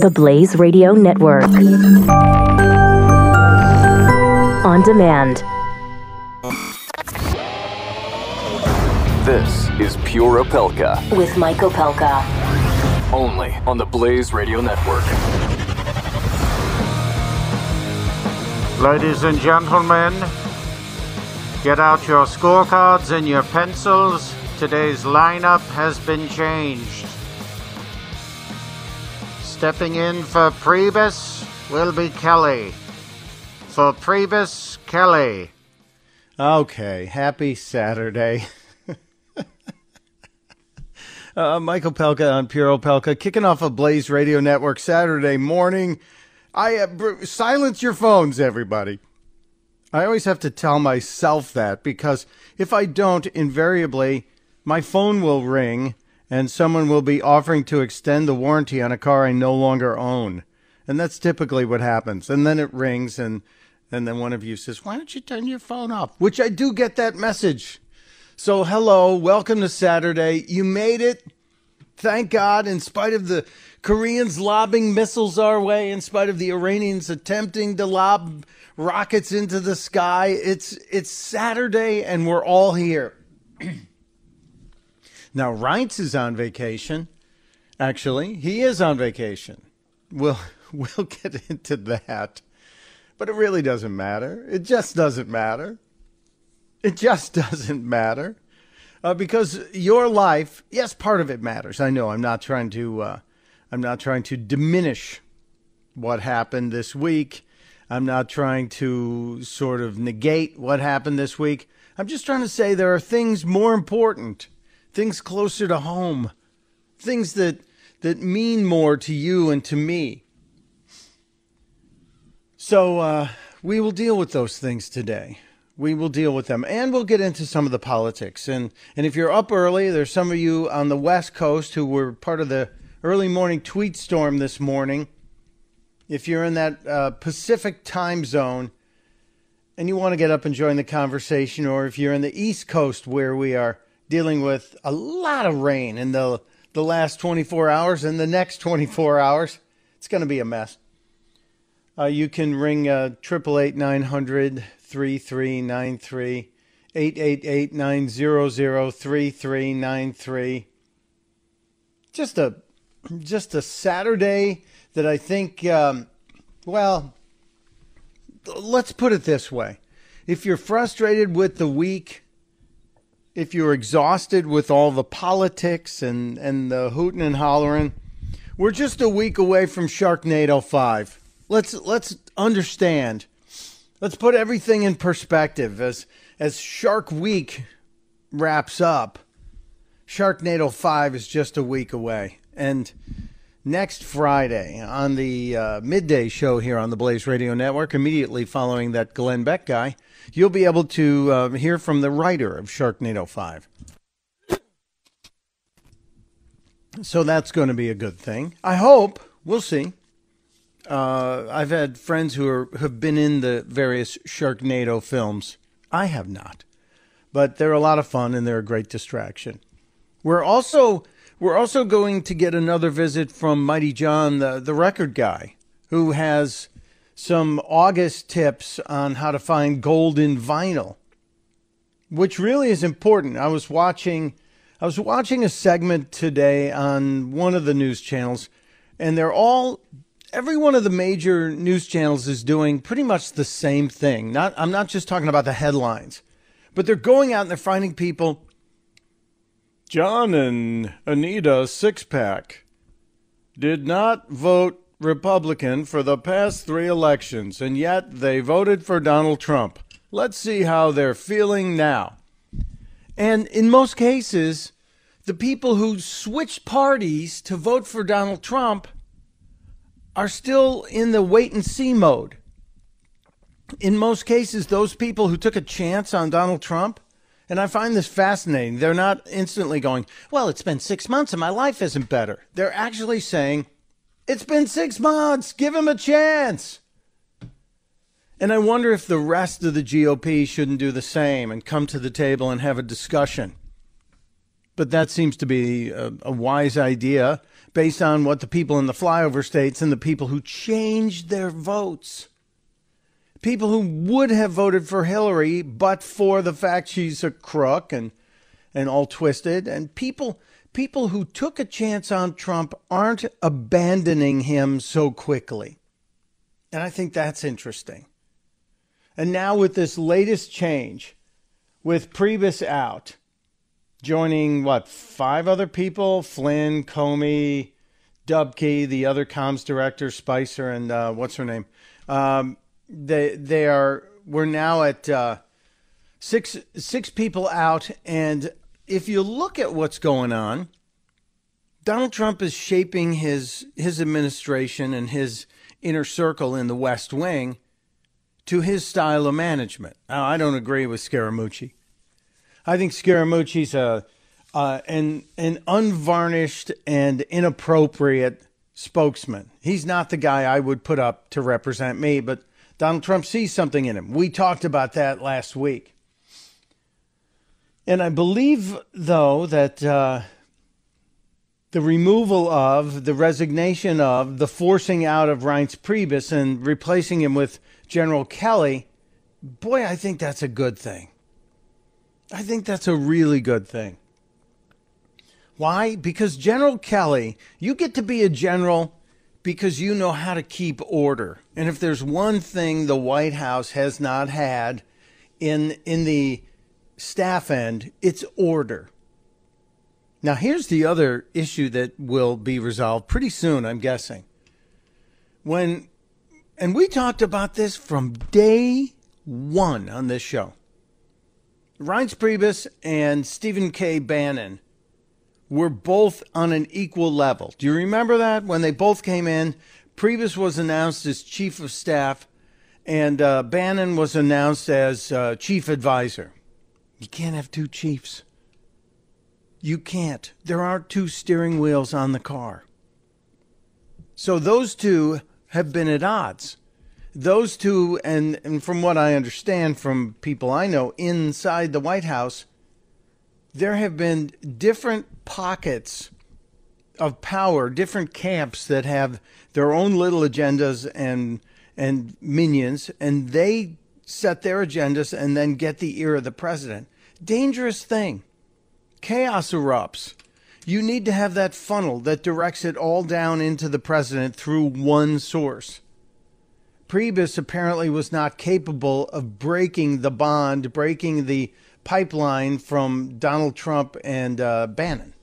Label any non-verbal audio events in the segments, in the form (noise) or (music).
The Blaze Radio Network. On demand. This is Pure Opelka, With Mike Opelka. only on the Blaze Radio Network. Ladies and gentlemen, get out your scorecards and your pencils. Today's lineup has been changed. Stepping in for Priebus will be Kelly. For Priebus, Kelly. Okay, happy Saturday. (laughs) uh, Mike Opelka on Pure Opelka, kicking off a Blaze Radio Network Saturday morning. I uh, br- silence your phones, everybody. I always have to tell myself that because if I don't, invariably my phone will ring and someone will be offering to extend the warranty on a car I no longer own. And that's typically what happens. And then it rings and and then one of you says, "Why don't you turn your phone off?" Which I do get that message. So, hello, welcome to Saturday. You made it. Thank God, in spite of the Koreans lobbing missiles our way, in spite of the Iranians attempting to lob rockets into the sky, it's it's Saturday and we're all here. (clears throat) now, Reince is on vacation. Actually, he is on vacation. We'll (laughs) we'll get into that. But it really doesn't matter. It just doesn't matter. It just (laughs) doesn't matter. Uh, because your life, yes, part of it matters. I know. I'm not trying to. Uh, I'm not trying to diminish what happened this week. I'm not trying to sort of negate what happened this week. I'm just trying to say there are things more important, things closer to home, things that that mean more to you and to me. So uh, we will deal with those things today. We will deal with them, and we'll get into some of the politics. and And if you're up early, there's some of you on the West Coast who were part of the early morning tweet storm this morning. If you're in that uh, Pacific time zone and you want to get up and join the conversation, or if you're in the East Coast where we are dealing with a lot of rain in the the last 24 hours and the next 24 hours, it's going to be a mess. Uh, you can ring uh, triple eight nine hundred three three nine three eight eight eight nine zero zero three three nine three. Just a just a Saturday that I think. Um, well, let's put it this way: if you're frustrated with the week, if you're exhausted with all the politics and and the hooting and hollering, we're just a week away from Sharknado Five let's let's understand. Let's put everything in perspective as as Shark Week wraps up. Sharknado 5 is just a week away. And next Friday on the uh, midday show here on the Blaze Radio Network, immediately following that Glenn Beck guy, you'll be able to uh, hear from the writer of Sharknado 5. So that's going to be a good thing. I hope. We'll see. Uh, I've had friends who are, have been in the various Sharknado films. I have not, but they're a lot of fun and they're a great distraction. We're also we're also going to get another visit from Mighty John, the the record guy, who has some August tips on how to find gold in vinyl, which really is important. I was watching I was watching a segment today on one of the news channels, and they're all every one of the major news channels is doing pretty much the same thing. Not I'm not just talking about the headlines, but they're going out and they're finding people. John and Anita Sixpack did not vote Republican for the past three elections, and yet they voted for Donald Trump. Let's see how they're feeling now. And in most cases, the people who switched parties to vote for Donald Trump are still in the wait and see mode. In most cases, those people who took a chance on Donald Trump, and I find this fascinating, they're not instantly going, Well, it's been six months and my life isn't better. They're actually saying, It's been six months, give him a chance. And I wonder if the rest of the GOP shouldn't do the same and come to the table and have a discussion. But that seems to be a, a wise idea based on what the people in the flyover states and the people who changed their votes. People who would have voted for Hillary but for the fact she's a crook and and all twisted and people people who took a chance on Trump aren't abandoning him so quickly. And I think that's interesting. And now with this latest change with Priebus out joining what five other people: Flynn, Comey, Dubke, the other comms director, Spicer, and uh, what's her name? Um, they they are. We're now at uh, six six people out, and if you look at what's going on, Donald Trump is shaping his his administration and his inner circle in the West Wing to his style of management. Now, I don't agree with Scaramucci. I think Scaramucci's a uh, an an unvarnished and inappropriate spokesman. He's not the guy I would put up to represent me, but Donald Trump sees something in him. We talked about that last week. And I believe, though, that uh, the removal of, the resignation of, the forcing out of Reince Priebus and replacing him with General Kelly, boy, I think that's a good thing. I think that's a really good thing. Why? Because General Kelly, you get to be a general because you know how to keep order. And if there's one thing the White House has not had in in the staff end, it's order. Now, here's the other issue that will be resolved pretty soon, I'm guessing. When and we talked about this from day 1 on this show. Reince Priebus and Stephen K. Bannon were both on an equal level. Do you remember that when they both came in? Priebus was announced as chief of staff, and uh, Bannon was announced as uh, chief advisor. You can't have two chiefs. You can't. There aren't two steering wheels on the car. So those two have been at odds those two, and, and from what I understand from people I know inside the White House, there have been different pockets of power, different camps that have their own little agendas and and minions, and they set their agendas and then get the ear of the president. Dangerous thing. Chaos erupts. You need to have that funnel that directs it all down into the president through one source. Priebus apparently was not capable of breaking the bond, breaking the pipeline from Donald Trump and uh, Bannon.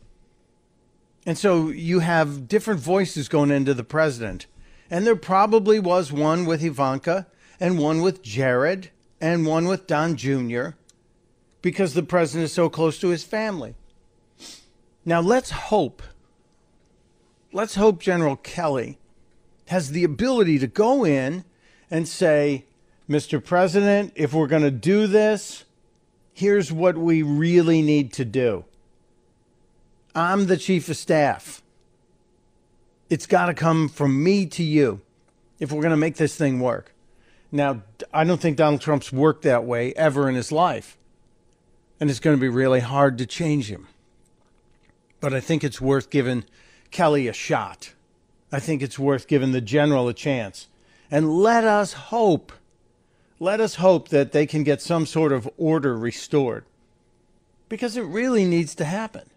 And so you have different voices going into the president. And there probably was one with Ivanka, and one with Jared, and one with Don Jr., because the president is so close to his family. Now let's hope, let's hope General Kelly has the ability to go in and say, Mr. President, if we're going to do this, here's what we really need to do. I'm the chief of staff. It's got to come from me to you if we're going to make this thing work. Now, I don't think Donald Trump's worked that way ever in his life. And it's going to be really hard to change him. But I think it's worth giving Kelly a shot. I think it's worth giving the general a chance. And let us hope, let us hope that they can get some sort of order restored. Because it really needs to happen.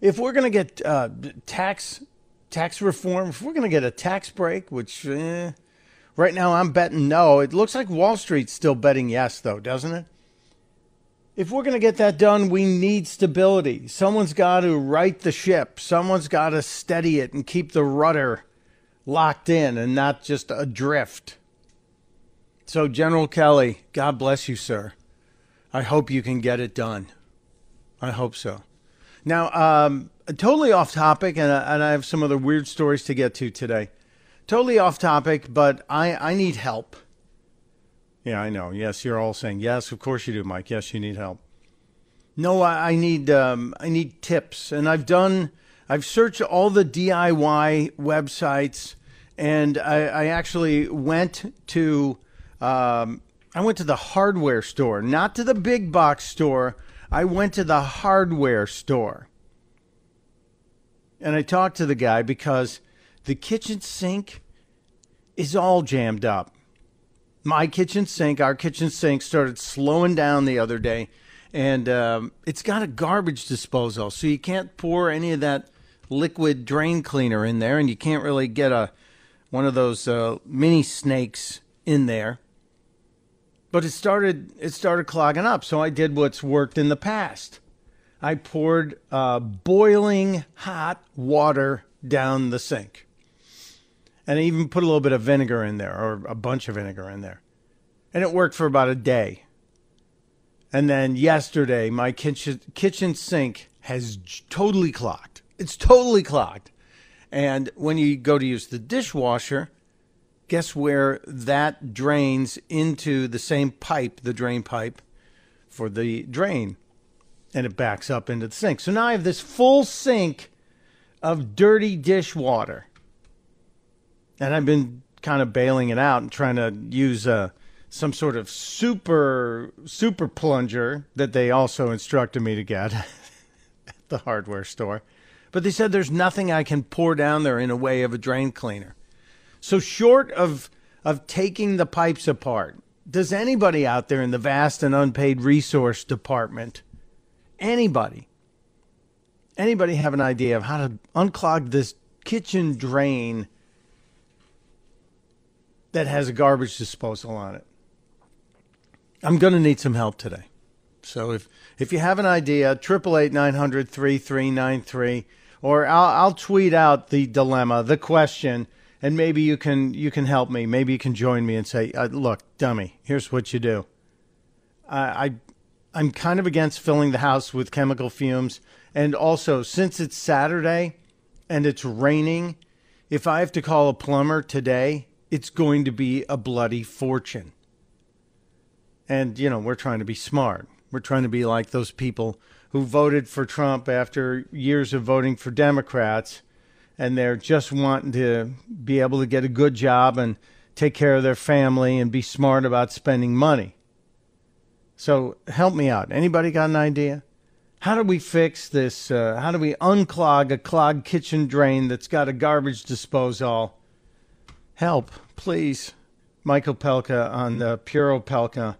If we're going to get uh, tax tax reform, if we're going to get a tax break, which eh, right now I'm betting no, it looks like Wall Street's still betting yes, though, doesn't it? If we're going to get that done, we need stability. Someone's got to right the ship. Someone's got to steady it and keep the rudder locked in and not just adrift. So, General Kelly, God bless you, sir. I hope you can get it done. I hope so. Now, um, totally off topic, and, uh, and I have some other weird stories to get to today. Totally off topic, but I, I need help. Yeah, I know. Yes, you're all saying yes. Of course you do, Mike. Yes, you need help. No, I, I need um, I need tips, and I've done I've searched all the DIY websites, and I, I actually went to um, I went to the hardware store, not to the big box store. I went to the hardware store. and I talked to the guy because the kitchen sink is all jammed up. My kitchen sink, our kitchen sink, started slowing down the other day, and um, it's got a garbage disposal, so you can't pour any of that liquid drain cleaner in there, and you can't really get a one of those uh, mini snakes in there. But it started it started clogging up, so I did what's worked in the past. I poured uh, boiling hot water down the sink. And I even put a little bit of vinegar in there, or a bunch of vinegar in there. And it worked for about a day. And then yesterday, my kitchen, kitchen sink has totally clogged. It's totally clogged. And when you go to use the dishwasher, guess where that drains into the same pipe, the drain pipe for the drain? And it backs up into the sink. So now I have this full sink of dirty dishwater. And I've been kind of bailing it out and trying to use uh, some sort of super super plunger that they also instructed me to get (laughs) at the hardware store. But they said there's nothing I can pour down there in a way of a drain cleaner. So short of of taking the pipes apart, does anybody out there in the vast and unpaid resource department, anybody, anybody have an idea of how to unclog this kitchen drain that has a garbage disposal on it? I'm going to need some help today. So if if you have an idea, triple eight nine hundred three three nine three, or I'll I'll tweet out the dilemma, the question, and maybe you can you can help me. Maybe you can join me and say, uh, look, dummy, here's what you do. I, I I'm kind of against filling the house with chemical fumes, and also since it's Saturday and it's raining, if I have to call a plumber today, it's going to be a bloody fortune. And, you know, we're trying to be smart. We're trying to be like those people who voted for Trump after years of voting for Democrats, and they're just wanting to be able to get a good job and take care of their family and be smart about spending money. So help me out. Anybody got an idea? How do we fix this? Uh, how do we unclog a clogged kitchen drain that's got a garbage disposal? Help, please. Mike Opelka on the Pure Opelka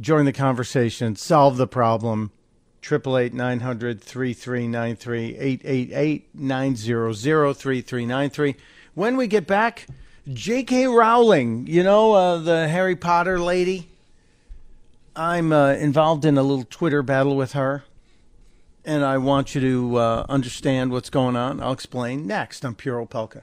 join the conversation, solve the problem. 888 900 3393 888 900 3393. When we get back, J.K. Rowling, you know, uh, the Harry Potter lady. I'm uh, involved in a little Twitter battle with her, and I want you to uh, understand what's going on. I'll explain next on Pure Opelka.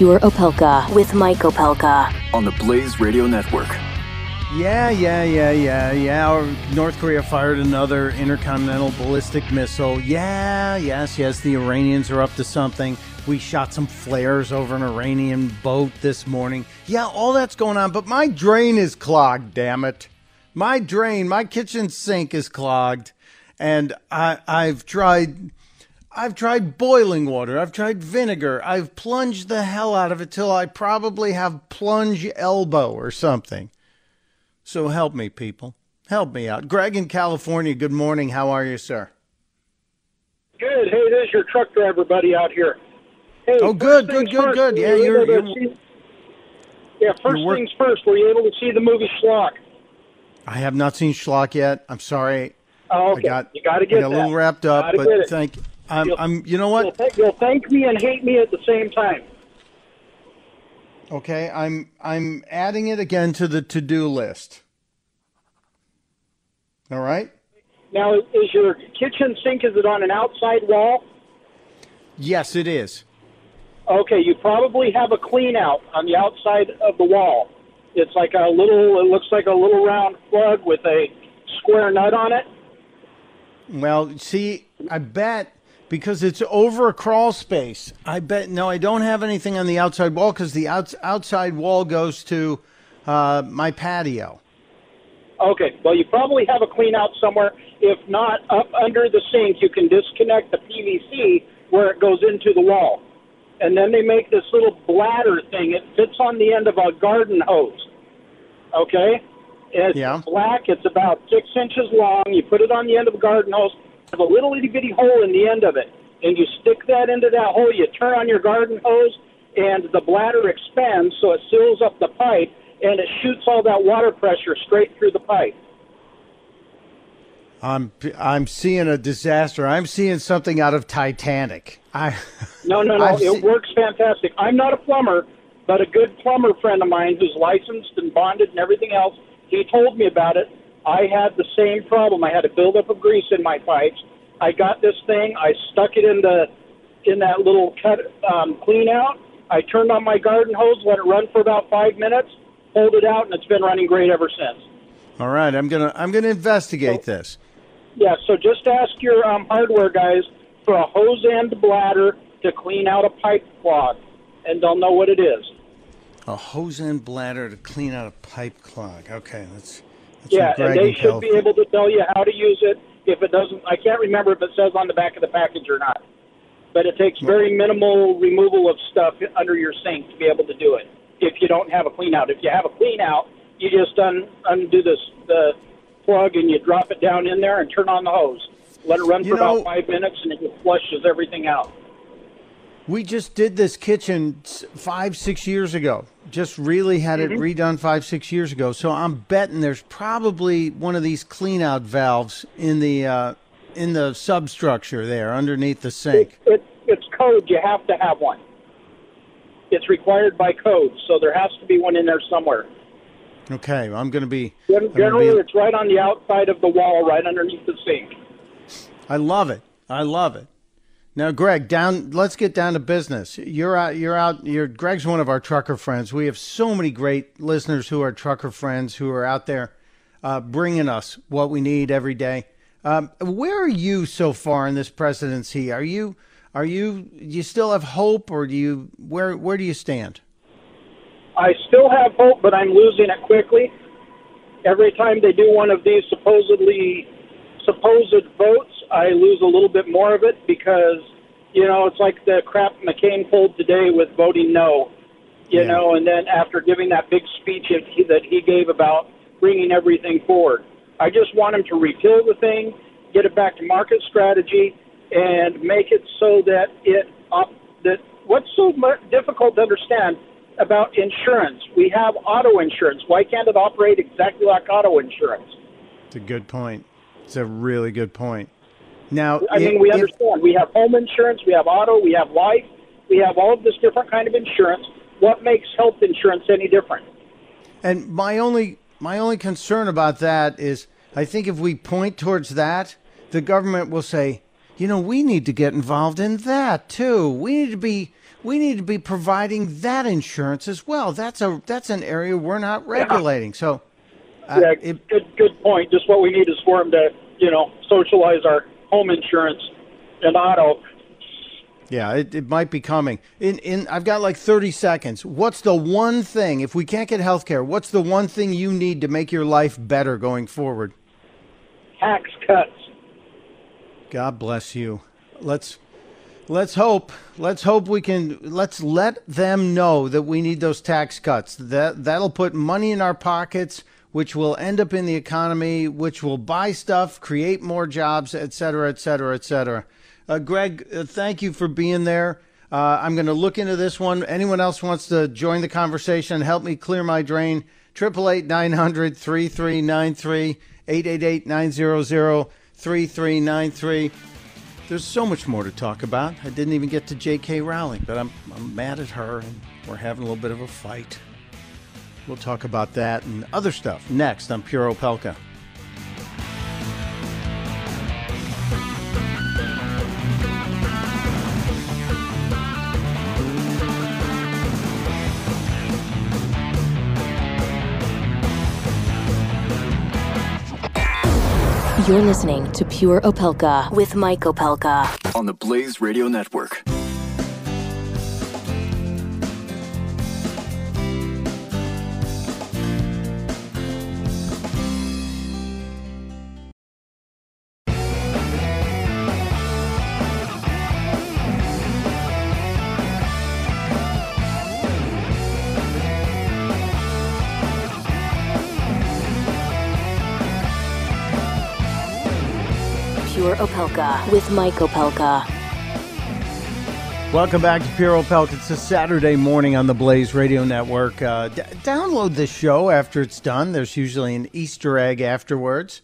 Pure Opelka with Mike Opelka. On the Blaze Radio Network. Yeah, yeah, yeah, yeah, yeah. Or North Korea fired another intercontinental ballistic missile. Yeah, yes, yes. The Iranians are up to something. We shot some flares over an Iranian boat this morning. Yeah, all that's going on, but my drain is clogged, damn it. My drain, my kitchen sink is clogged. And I, I've tried I've tried boiling water. I've tried vinegar. I've plunged the hell out of it till I probably have plunge elbow or something. So help me, people. Help me out. Greg in California, good morning. How are you, sir? Good. Hey, there's your truck driver buddy out here. Hey, Oh, good, good, good, first, good. Yeah, you you're- you're- see- yeah, 1st work- things first. Were you able to see the movie Schlock? I have not seen Schlock yet. I'm sorry. Oh, okay. I got, you got to I get got a little wrapped up, but get it. I'm, You'll- I'm, you know You'll, what? thank, you'll thank me and hate me at the same time. Okay, I'm, I'm adding it again to the to-do list. All right? Now, is your kitchen sink? Is it on an outside wall? Yes, it is. Okay, you probably have a clean out on the outside of the wall. It's like a little. It looks like a little round plug with a square nut on it. Well, see, I bet because it's over a crawl space. I bet. No, I don't have anything on the outside wall because the outs, outside wall goes to uh, my patio. Okay, well, you probably have a clean out somewhere. If not, up under the sink, you can disconnect the PVC where it goes into the wall. And then they make this little bladder thing. It fits on the end of a garden hose. Okay? It's Yeah. black. It's about six inches long. You put it on the end of a garden hose. There's a little itty bitty hole in the end of it. And you stick that into that hole. You turn on your garden hose, and the bladder expands so it seals up the pipe, and it shoots all that water pressure straight through the pipe. I'm I'm seeing a disaster. I'm seeing something out of Titanic. I No, no, no. (laughs) I've it seen- works fantastic. I'm not a plumber, but a good plumber friend of mine who's licensed and bonded and everything else, he told me about it. I had the same problem. I had a buildup of grease in my pipes. I got this thing. I stuck it in the in that little cut um, clean out. I turned on my garden hose, let it run for about five minutes, pulled it out, and it's been running great ever since. all right. I'm gonna I'm gonna investigate this. Yeah, so just ask your um, hardware guys for a hose end bladder to clean out a pipe clog, and they'll know what it is. A hose end bladder to clean out a pipe clog. Okay, that's, that's Yeah, and they should be able to tell you how to use it. If it doesn't, I can't remember if it says on the back of the package or not. But it takes very minimal removal of stuff under your sink to be able to do it. If you don't have a clean out, if you have a clean out, you just un, undo this the plug and you drop it down in there and turn on the hose. Let it run You for know- about five minutes and it flushes everything out. We just did this kitchen five, six years ago. Just really had Mm-hmm. it redone five, six years ago. So I'm betting there's probably one of these clean out valves in the uh, in the substructure there underneath the sink. It, it's code. You have to have one. It's required by code, so there has to be one in there somewhere. Okay, I'm going to be. Gen- I'm gonna Generally, be- it's right on the outside of the wall, right underneath the sink. I love it. I love it. Now, Greg, down. Let's get down to business. You're out. You're out. You're Greg's one of our trucker friends. We have so many great listeners who are trucker friends who are out there uh, bringing us what we need every day. Um, where are you so far in this presidency? Are you? Are you? Do you still have hope, or do you? Where? Where do you stand? I still have hope, but I'm losing it quickly. Every time they do one of these supposedly supposed votes, I lose a little bit more of it because you know it's like the crap McCain pulled today with voting no. You Yeah. know, and then after giving that big speech that he, that he gave about bringing everything forward, I just want him to repeal the thing, get it back to market strategy, and make it so that it up that what's so mu- difficult to understand about insurance? We have auto insurance. Why can't it operate exactly like auto insurance? It's a good point. It's a really good point. Now, I mean, we understand. We have home insurance, we have auto, we have life, we have all of this different kind of insurance. What makes health insurance any different? And my only my only concern about that is I think if we point towards that, the government will say, you know, we need to get involved in that too. We need to be we need to be providing that insurance as well. That's a that's an area we're not regulating. So uh, yeah, it- good, good point. Just what we need is for them to, you know, socialize our home insurance and auto. yeah, it, it might be coming. In in I've got like 30 seconds. What's the one thing if we can't get health care, what's the one thing you need to make your life better going forward? Tax cuts. God bless you. Let's let's hope. Let's hope we can let's let them know that we need those tax cuts. That that'll put money in our pockets which will end up in the economy, which will buy stuff, create more jobs, et cetera, et cetera, et cetera. Uh, Greg, uh, thank you for being there. Uh, I'm going to look into this one. Anyone else wants to join the conversation, help me clear my drain? 888 900 3393, 888 900 3393. There's so much more to talk about. I didn't even get to J.K. Rowling, but I'm, I'm mad at her and we're having a little bit of a fight. We'll talk about that and other stuff next on Pure Opelka. You're listening to Pure Opelka with Mike Opelka. on the Blaze Radio Network. With Mike Opelka. Welcome back to Pure Opelka. It's a Saturday morning on the Blaze Radio Network. Uh, d- download this show after it's done. There's usually an Easter egg afterwards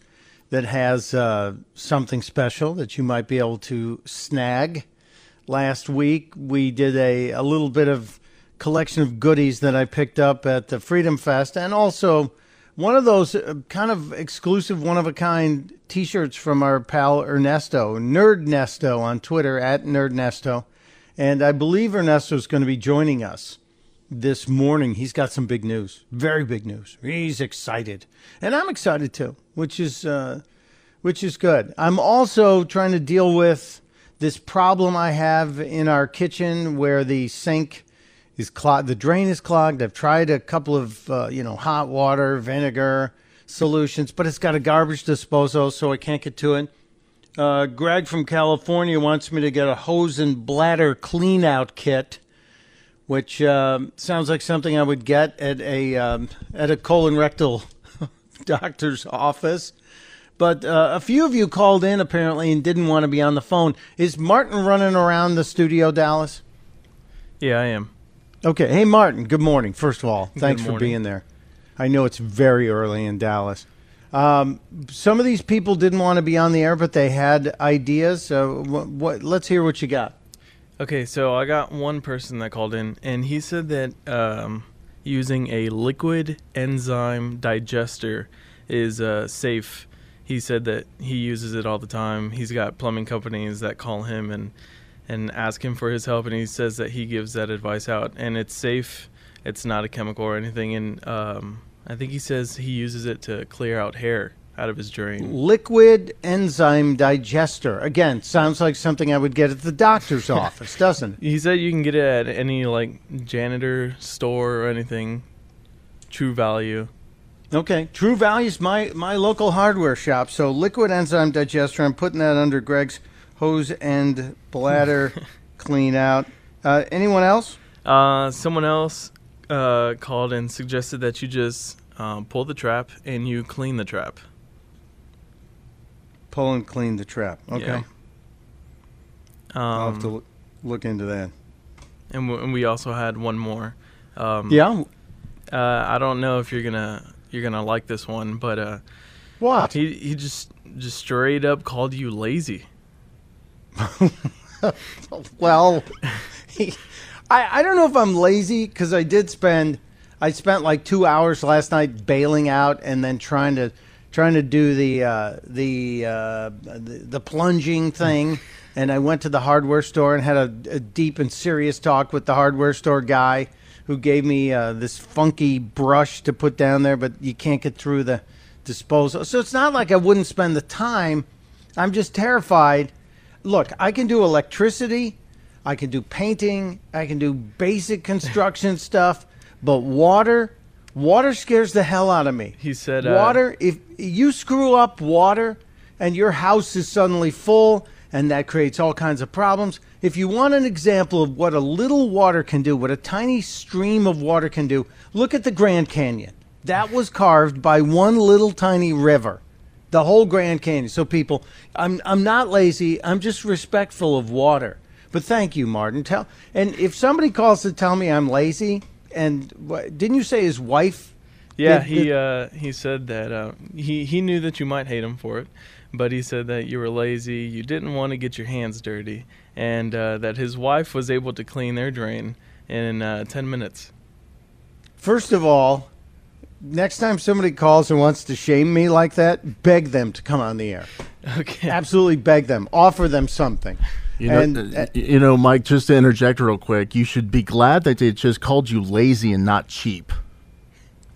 that has uh, something special that you might be able to snag. Last week, we did a, a little bit of collection of goodies that I picked up at the Freedom Fest and also one of those uh, kind of exclusive, one of a kind t shirts from our pal Ernesto, Nerd Nesto on Twitter at Nerd Nesto. And I believe Ernesto is going to be joining us this morning. He's got some big news, very big news. He's excited, and I'm excited too, which is uh, which is good. I'm also trying to deal with this problem I have in our kitchen where the sink is the drain is clogged. I've tried a couple of uh, you know hot water, vinegar solutions, but it's got a garbage disposal, so I can't get to it. Uh, Greg from California wants me to get a hose and bladder clean out kit, which um sounds like something I would get at a um, at a colon rectal (laughs) doctor's office. But uh, a few of you called in apparently and didn't want to be on the phone. Is Martin running around the studio, Dallas? Yeah, I am. Okay. Hey, Martin. Good morning. First of all, thanks for being there. I know it's very early in Dallas. Um, some of these people didn't want to be on the air, but they had ideas. So, what, what? Let's hear what you got. Okay, so I got one person that called in, and he said that um, using a liquid enzyme digester is uh, safe. He said that he uses it all the time. He's got plumbing companies that call him and and ask him for his help, and he says that he gives that advice out, and it's safe. It's not a chemical or anything, and um, I think he says he uses it to clear out hair out of his drain. Liquid enzyme digester. Again, sounds like something I would get at the doctor's (laughs) office, doesn't it? He said you can get it at any like janitor store or anything. True Value. Okay. True Value's my my local hardware shop. So liquid enzyme digester. I'm putting that under Greg's hose and bladder (laughs) clean out. Uh, anyone else? Uh, someone else uh, called and suggested that you just um, pull the trap and you clean the trap. Pull and clean the trap. Okay. Yeah. I'll have to Um, look, look into that. and, w- and we also had one more. Um, Yeah. Uh, I don't know if you're gonna you're gonna like this one, but uh, What? he he just just straight up called you lazy. (laughs) Well, he, I I don't know if I'm lazy because I did spend I spent like two hours last night bailing out and then trying to trying to do the uh, the, uh, the the plunging thing. (laughs) And I went to the hardware store and had a, a deep and serious talk with the hardware store guy who gave me uh, this funky brush to put down there, but you can't get through the disposal. So it's not like I wouldn't spend the time. I'm just terrified. Look, I can do electricity, I can do painting, I can do basic construction (laughs) stuff, but water, water scares the hell out of me. He said, uh, water, if you screw up water and your house is suddenly full and that creates all kinds of problems. If you want an example of what a little water can do, what a tiny stream of water can do, look at the Grand Canyon. That was carved by one little tiny river. The whole Grand Canyon. So people, I'm I'm not lazy. I'm just respectful of water. But thank you, Martin. Tell and if somebody calls to tell me I'm lazy, and what, didn't you say his wife? Yeah, did- he did- uh, he said that uh, he he knew that you might hate him for it, but he said that you were lazy, you didn't want to get your hands dirty, and uh, that his wife was able to clean their drain in uh, ten minutes. First of all, next time somebody calls and wants to shame me like that, beg them to come on the air. Okay. Absolutely beg them. Offer them something. You know, And, uh, uh, you know, Mike. Just to interject real quick, you should be glad that they just called you lazy and not cheap.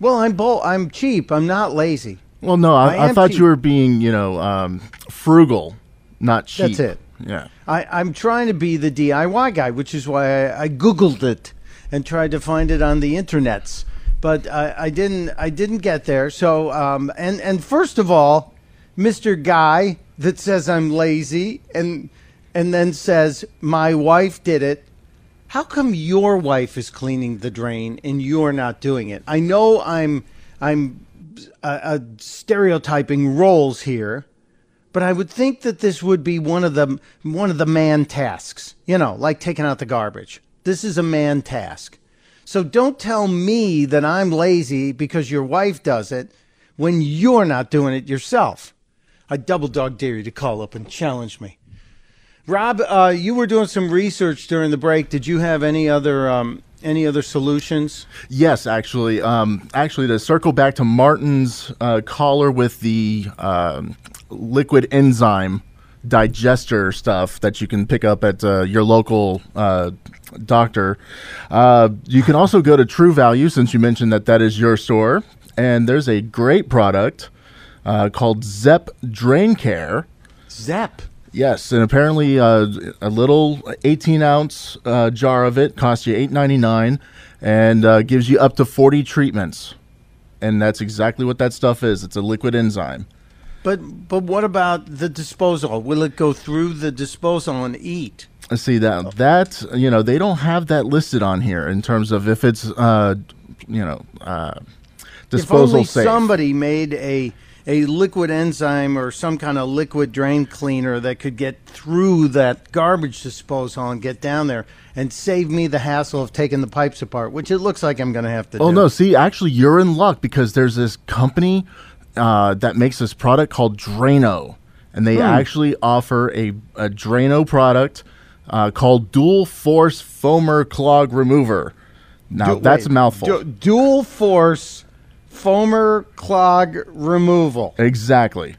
Well, I'm bull. I'm cheap. I'm not lazy. Well, no, I, I I, thought cheap. you were being, you know, um, frugal, not cheap. That's it. Yeah. I, I'm trying to be the DIY guy, which is why I, I Googled it and tried to find it on the internets. But I, I didn't. I didn't get there. So, um, and and first of all, Mister Guy that says I'm lazy and and then says my wife did it. How come your wife is cleaning the drain and you're not doing it? I know I'm I'm uh, uh, stereotyping roles here, but I would think that this would be one of the one of the man tasks. You know, like taking out the garbage. This is a man task. So don't tell me that I'm lazy because your wife does it when you're not doing it yourself. I double dog dare you to call up and challenge me. Rob, uh, you were doing some research during the break. Did you have any other um, any other solutions? Yes, actually. Um, actually, to circle back to Martin's uh, caller with the um, liquid enzyme digester stuff that you can pick up at uh, your local uh, doctor, uh, you can also go to True Value since you mentioned that that is your store, and there's a great product uh, called Zep Drain Care. Zep. Yes, and apparently uh, a little 18 ounce uh, jar of it costs you 8.99 and uh, gives you up to 40 treatments. And that's exactly what that stuff is. It's a liquid enzyme. But but what about the disposal? Will it go through the disposal and eat? I See that that you know they don't have that listed on here in terms of if it's uh, you know uh, disposal if only safe. somebody made a a liquid enzyme or some kind of liquid drain cleaner that could get through that garbage disposal and get down there and save me the hassle of taking the pipes apart, which it looks like I'm going to have to Oh do. no! See, actually, you're in luck because there's this company uh, that makes this product called Drano, and Hmm. they actually offer a, a Drano product uh, called Dual Force Foamer Clog Remover. Now Du- that's wait, a mouthful. du- dual force foamer clog removal. exactly.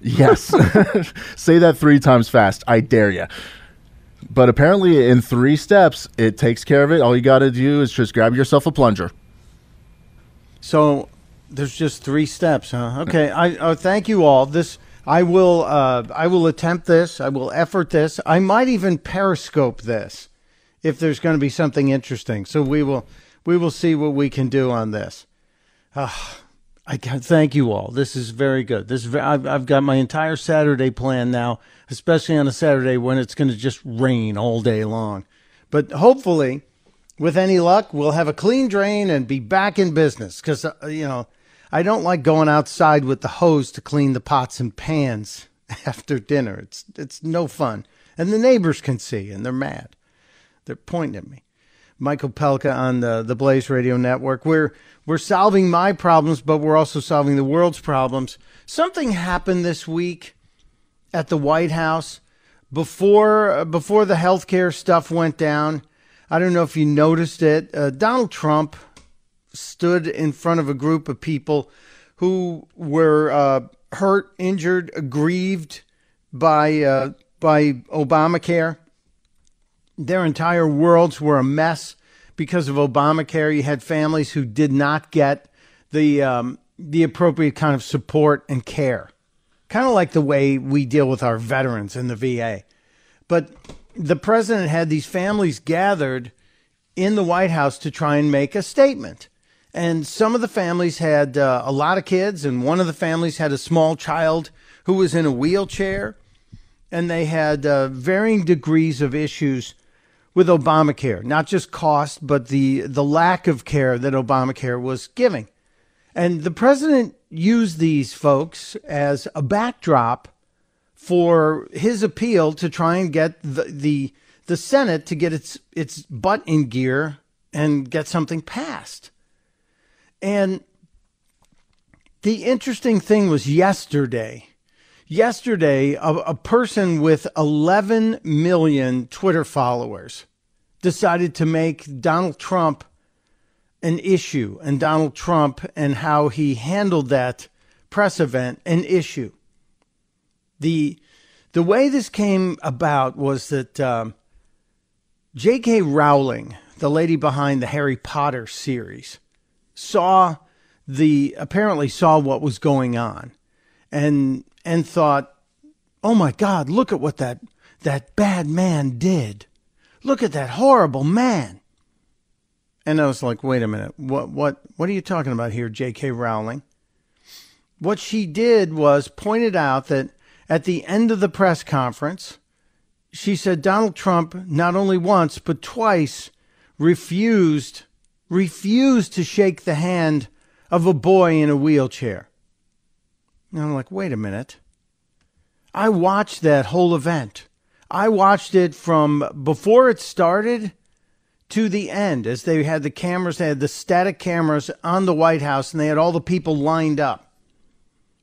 Yes. (laughs) Say that three times fast. I dare you. But apparently, in three steps, it takes care of it. All you got to do is just grab yourself a plunger. So there's just three steps, huh? Okay. I uh, thank you all. This I will uh, I will attempt this. I will effort this. I might even periscope this if there's going to be something interesting. So we will we will see what we can do on this. Ah, I thank you all. This is very good. This is ve- I've, I've got my entire Saturday plan now, especially on a Saturday when it's going to just rain all day long. But hopefully, with any luck, we'll have a clean drain and be back in business. Because uh, you know, I don't like going outside with the hose to clean the pots and pans (laughs) after dinner. It's it's no fun, and the neighbors can see, and they're mad. They're pointing at me. Mike Opelka on the the Blaze Radio Network. We're we're solving my problems, but we're also solving the world's problems. Something happened this week at the White House before before the healthcare stuff went down. I don't know if you noticed it. Uh, Donald Trump stood in front of a group of people who were uh, hurt, injured, aggrieved by uh, by Obamacare their entire worlds were a mess because of Obamacare. You had families who did not get the um, the appropriate kind of support and care, kind of like the way we deal with our veterans in the VA. But the president had these families gathered in the White House to try and make a statement. And some of the families had uh, a lot of kids, and one of the families had a small child who was in a wheelchair and they had uh, varying degrees of issues with Obamacare, not just cost, but the the lack of care that Obamacare was giving. And the president used these folks as a backdrop for his appeal to try and get the the, the Senate to get its its butt in gear and get something passed. And the interesting thing was yesterday yesterday, a, a, person with 11 million Twitter followers decided to make Donald Trump an issue and Donald Trump and how he handled that press event an issue. The, the way this came about was that um, J.K. Rowling, the lady behind the Harry Potter series, saw the apparently saw what was going on and and thought, "Oh my god, look at what that that bad man did. Look at that horrible man." And I was like, "Wait a minute. What what what are you talking about here, J.K. Rowling?" What she did was pointed out that at the end of the press conference, she said Donald Trump not only once but twice refused refused to shake the hand of a boy in a wheelchair. And I'm like, wait a minute. I watched that whole event. I watched it from before it started to the end as they had the cameras, they had the static cameras on the White House and they had all the people lined up.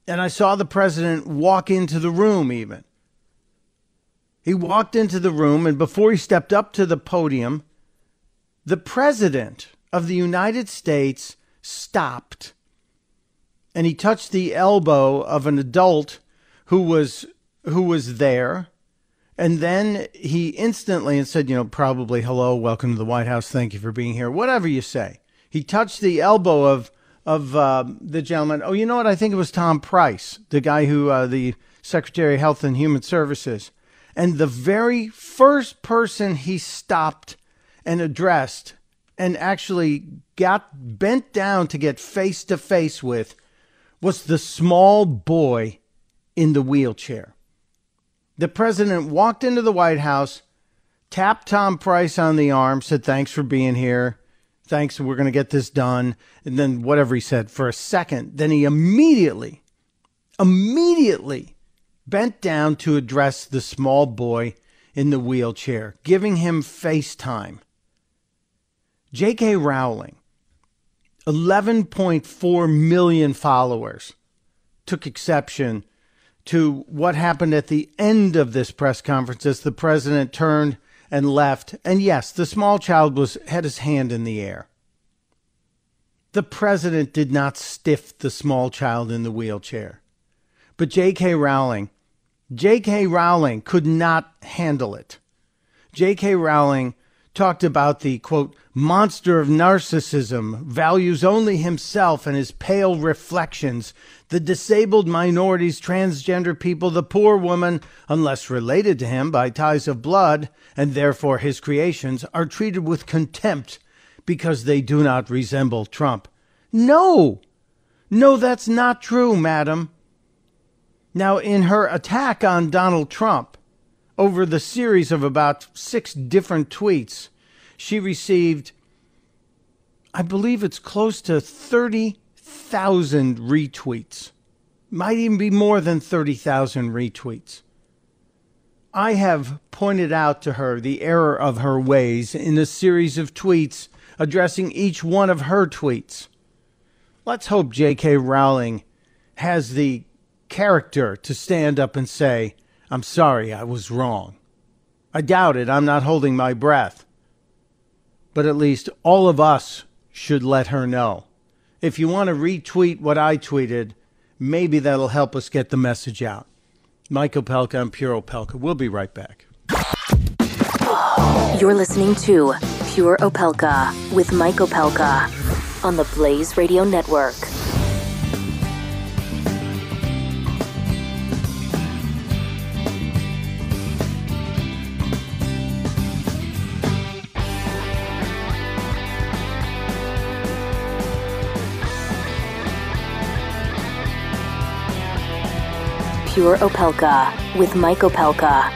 And I saw the president walk into the room even. He walked into the room, and before he stepped up to the podium, the president of the United States stopped and he touched the elbow of an adult who was who was there and then he instantly and said you know probably hello welcome to the white house. Thank you for being here. Whatever you say. He touched the elbow of of uh, the gentleman. Oh you know what? I think it was tom price the guy who uh, the secretary of health and human services. And the very first person he stopped and addressed and actually got bent down to get face to face with was the small boy in the wheelchair. The president walked into the White House, tapped Tom Price on the arm, said, Thanks for being here. Thanks, we're going to get this done. And then whatever he said for a second, then he immediately, immediately bent down to address the small boy in the wheelchair, giving him FaceTime. J.K. Rowling 11.4 million followers took exception to what happened at the end of this press conference as the president turned and left. And yes, the small child was had his hand in the air. The president did not stiff the small child in the wheelchair. But J.K. Rowling, J.K. Rowling could not handle it. J.K. Rowling talked about the quote monster of narcissism, values only himself and his pale reflections, the disabled minorities, transgender people, the poor woman, unless related to him by ties of blood, and therefore his creations, are treated with contempt because they do not resemble Trump. No! No, that's not true, madam. Now, in her attack on Donald Trump, over the series of about six different tweets, she received, I believe it's close to 30,000 retweets. Might even be more than 30,000 retweets. I have pointed out to her the error of her ways in a series of tweets addressing each one of her tweets. Let's hope J.K. Rowling has the character to stand up and say, I'm sorry, I was wrong. I doubt it. I'm not holding my breath. But at least all of us should let her know. If you want to retweet what I tweeted, maybe that'll help us get the message out. Mike Opelka and Pure Opelka. We'll be right back. You're listening to Pure Opelka with Mike Opelka on the Blaze Radio Network. Pure Opelka with Mike Opelka.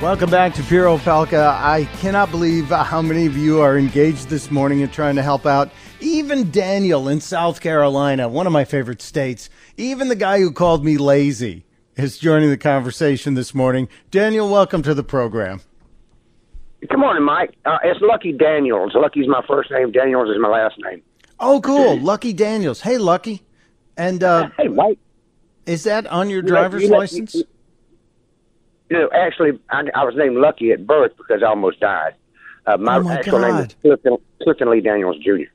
Welcome back to Pure Opelka. I cannot believe how many of you are engaged this morning and trying to help out. Even Daniel in South Carolina, one of my favorite states, even the guy who called me lazy is joining the conversation this morning. Daniel, welcome to the program. Good morning, Mike. Uh, it's Lucky Daniels. Lucky's my first name. Daniels is my last name. Oh, cool. Lucky Daniels. Hey, Lucky. And uh, (laughs) Hey, Mike. Is that on your You know- driver's you license? You, you know, actually, I, I was named Lucky at birth because I almost died. Uh, my, Oh, my actual name is God. Clifton, Clifton Lee Daniels Jr.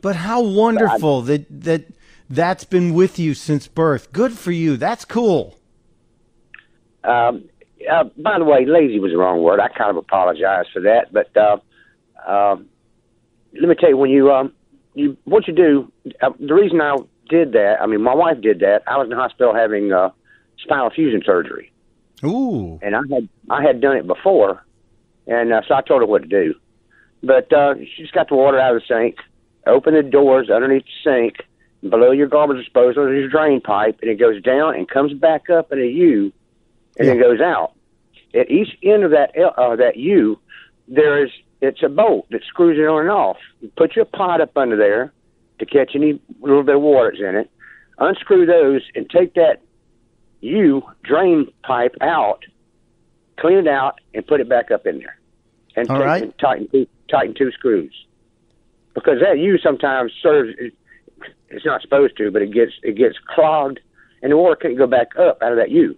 But how wonderful that that that's been with you since birth. Good for you. That's cool. Um, uh, by the way, lazy was the wrong word. I kind of apologize for that. But uh, um, let me tell you, when you um, you what you do. Uh, the reason I did that, I mean, my wife did that. I was in the hospital having uh, spinal fusion surgery, Ooh. and I had I had done it before, and uh, so I told her what to do. But uh, she just got the water out of the sink, open the doors underneath the sink, below your garbage disposal. There's your drain pipe, and it goes down and comes back up in a U, and then goes out. At each end of that L- uh, that U, there is it's a bolt that screws it on and off. You put your pot up under there to catch any little bit of water that's in it. Unscrew those and take that U drain pipe out, clean it out, and put it back up in there. And, All take- right. and tighten two, tighten two screws. Because that U sometimes serves it's not supposed to, but it gets it gets clogged, and the water can't go back up out of that U.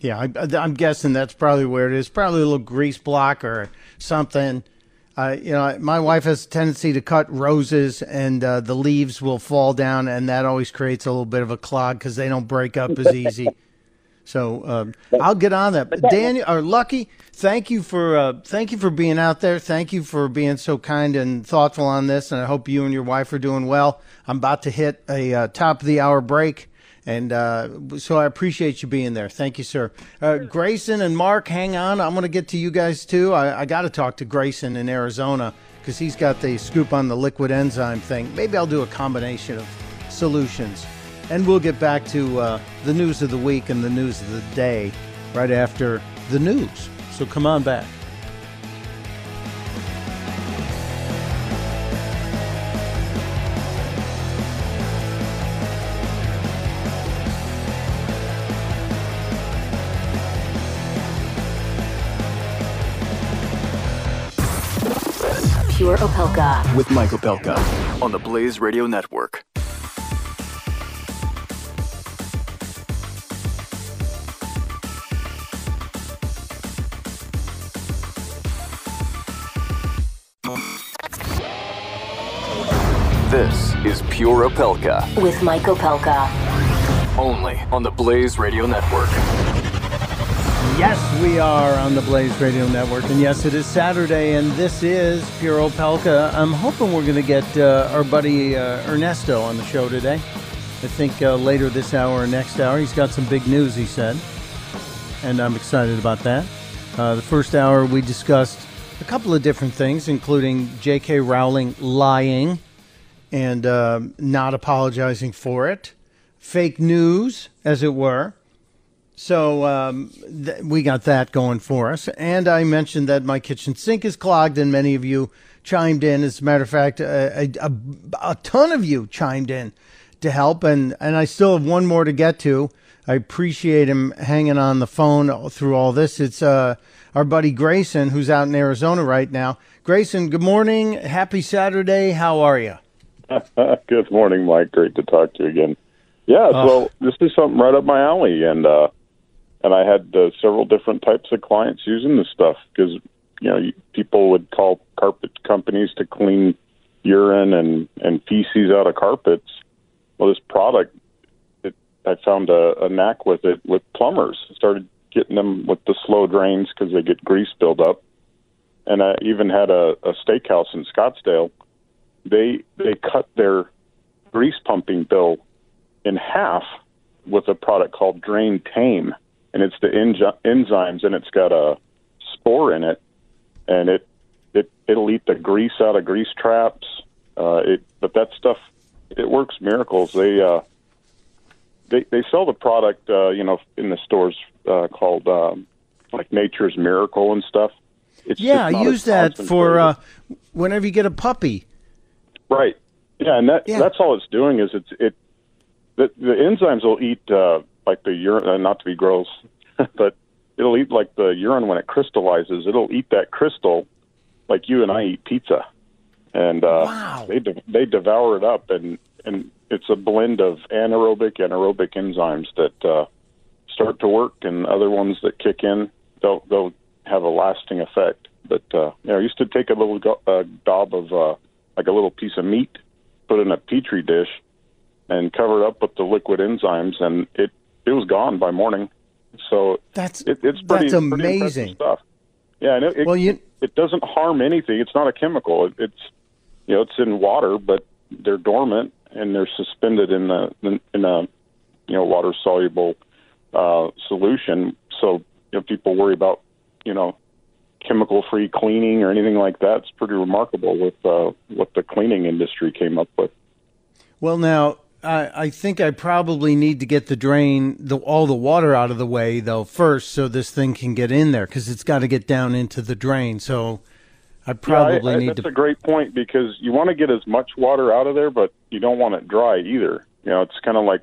Yeah, I, I'm guessing that's probably where it is. Probably a little grease block or something. Uh, you know, my wife has a tendency to cut roses, and uh, the leaves will fall down, and that always creates a little bit of a clog because they don't break up as easy. So um, I'll get on that. But Daniel or Lucky, thank you for uh, thank you for being out there. Thank you for being so kind and thoughtful on this. And I hope you and your wife are doing well. I'm about to hit a uh, top of the hour break, and uh, so I appreciate you being there. Thank you, sir. Uh, Grayson and Mark, hang on. I'm going to get to you guys too. I, I got to talk to Grayson in Arizona because he's got the scoop on the liquid enzyme thing. Maybe I'll do a combination of solutions. And we'll get back to uh, the news of the week and the news of the day right after the news. So come on back. Opelka. With Mike Opelka on the Blaze Radio Network. This is Pure Opelka, With Mike Opelka. only on the Blaze Radio Network. Yes, we are on the Blaze Radio Network. And yes, it is Saturday, and this is Pure Opelka. I'm hoping we're going to get uh, our buddy uh, Ernesto on the show today. I think uh, later this hour or next hour. He's got some big news, he said. And I'm excited about that. Uh, the first hour, we discussed a couple of different things, including J.K. Rowling lying and um not apologizing for it, fake news, as it were. So um, th- we got that going for us. And I mentioned that my kitchen sink is clogged, and many of you chimed in. As a matter of fact, a, a, a, a ton of you chimed in to help, and, and I still have one more to get to. I appreciate him hanging on the phone through all this. It's uh, our buddy Grayson, who's out in Arizona right now. Grayson, good morning. Happy Saturday. How are you? (laughs) Good morning, Mike. Great to talk to you again. Yeah, well, this is something right up my alley, and uh, and I had uh, several different types of clients using this stuff because you know people would call carpet companies to clean urine and and feces out of carpets. Well, this product, it, I found a, a knack with it with plumbers. Started getting them with the slow drains because they get grease buildup, and I even had a, a steakhouse in Scottsdale they they cut their grease pumping bill in half with a product called Drain Tame, and it's the enzy- enzymes, and it's got a spore in it, and it it it'll eat the grease out of grease traps. Uh, it but that stuff it works miracles. They uh, they they sell the product uh, you know in the stores uh, called um, like Nature's Miracle and stuff. It's Yeah, I use that for uh, whenever you get a puppy. Right. Yeah, and that Yeah. that's all it's doing is it's it the the enzymes will eat uh, like the urine. Uh, not to be gross, (laughs) but it'll eat like the urine when it crystallizes. It'll eat that crystal like you and I eat pizza, and uh, Wow. they de- they devour it up, and and it's a blend of anaerobic and aerobic enzymes that uh, start to work, and other ones that kick in. They'll they'll have a lasting effect. But uh, you know, I used to take a little go- uh, daub of uh, like a little piece of meat, put it in a petri dish, and cover it up with the liquid enzymes, and it it was gone by morning. So That's it, it's pretty, that's pretty amazing. stuff. Yeah, and it, it, Well, you- it doesn't harm anything. It's not a chemical. It, it's you know it's in water, but they're dormant and they're suspended in the in a you know water soluble uh, solution. So you know, people worry about you know chemical free cleaning or anything like that. It's pretty remarkable with uh, what the cleaning industry came up with. Well, now I, I think I probably need to get the drain, the, all the water out of the way though first, so this thing can get in there because it's got to get down into the drain. So I probably yeah, I, I, need that's to. a great point because you want to get as much water out of there, but you don't want it dry either. You know, it's kind of like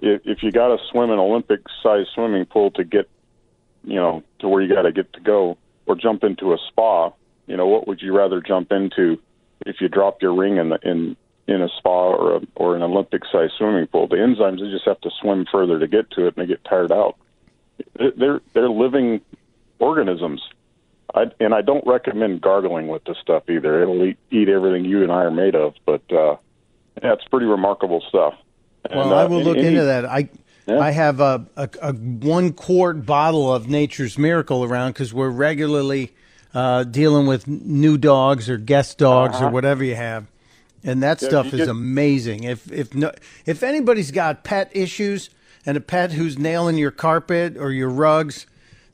if, if you got to swim an Olympic-sized swimming pool to get, you know, to where you got to get to go, or jump into a spa. You know, what would you rather jump into if you dropped your ring in the in in a spa or a, or an Olympic-sized swimming pool? The enzymes they just have to swim further to get to it, and they get tired out. They're they're living organisms. I, and I don't recommend gargling with this stuff either. It'll eat, eat everything you and I are made of. But uh, yeah, it's pretty remarkable stuff. Well, And, uh, I will look any- into that. I Yeah. I have a, a, a one quart bottle of Nature's Miracle around because we're regularly uh, dealing with new dogs or guest dogs or Uh-huh. whatever you have, and that Yeah, stuff is get- amazing. If if no, if anybody's got pet issues and a pet who's nailing your carpet or your rugs.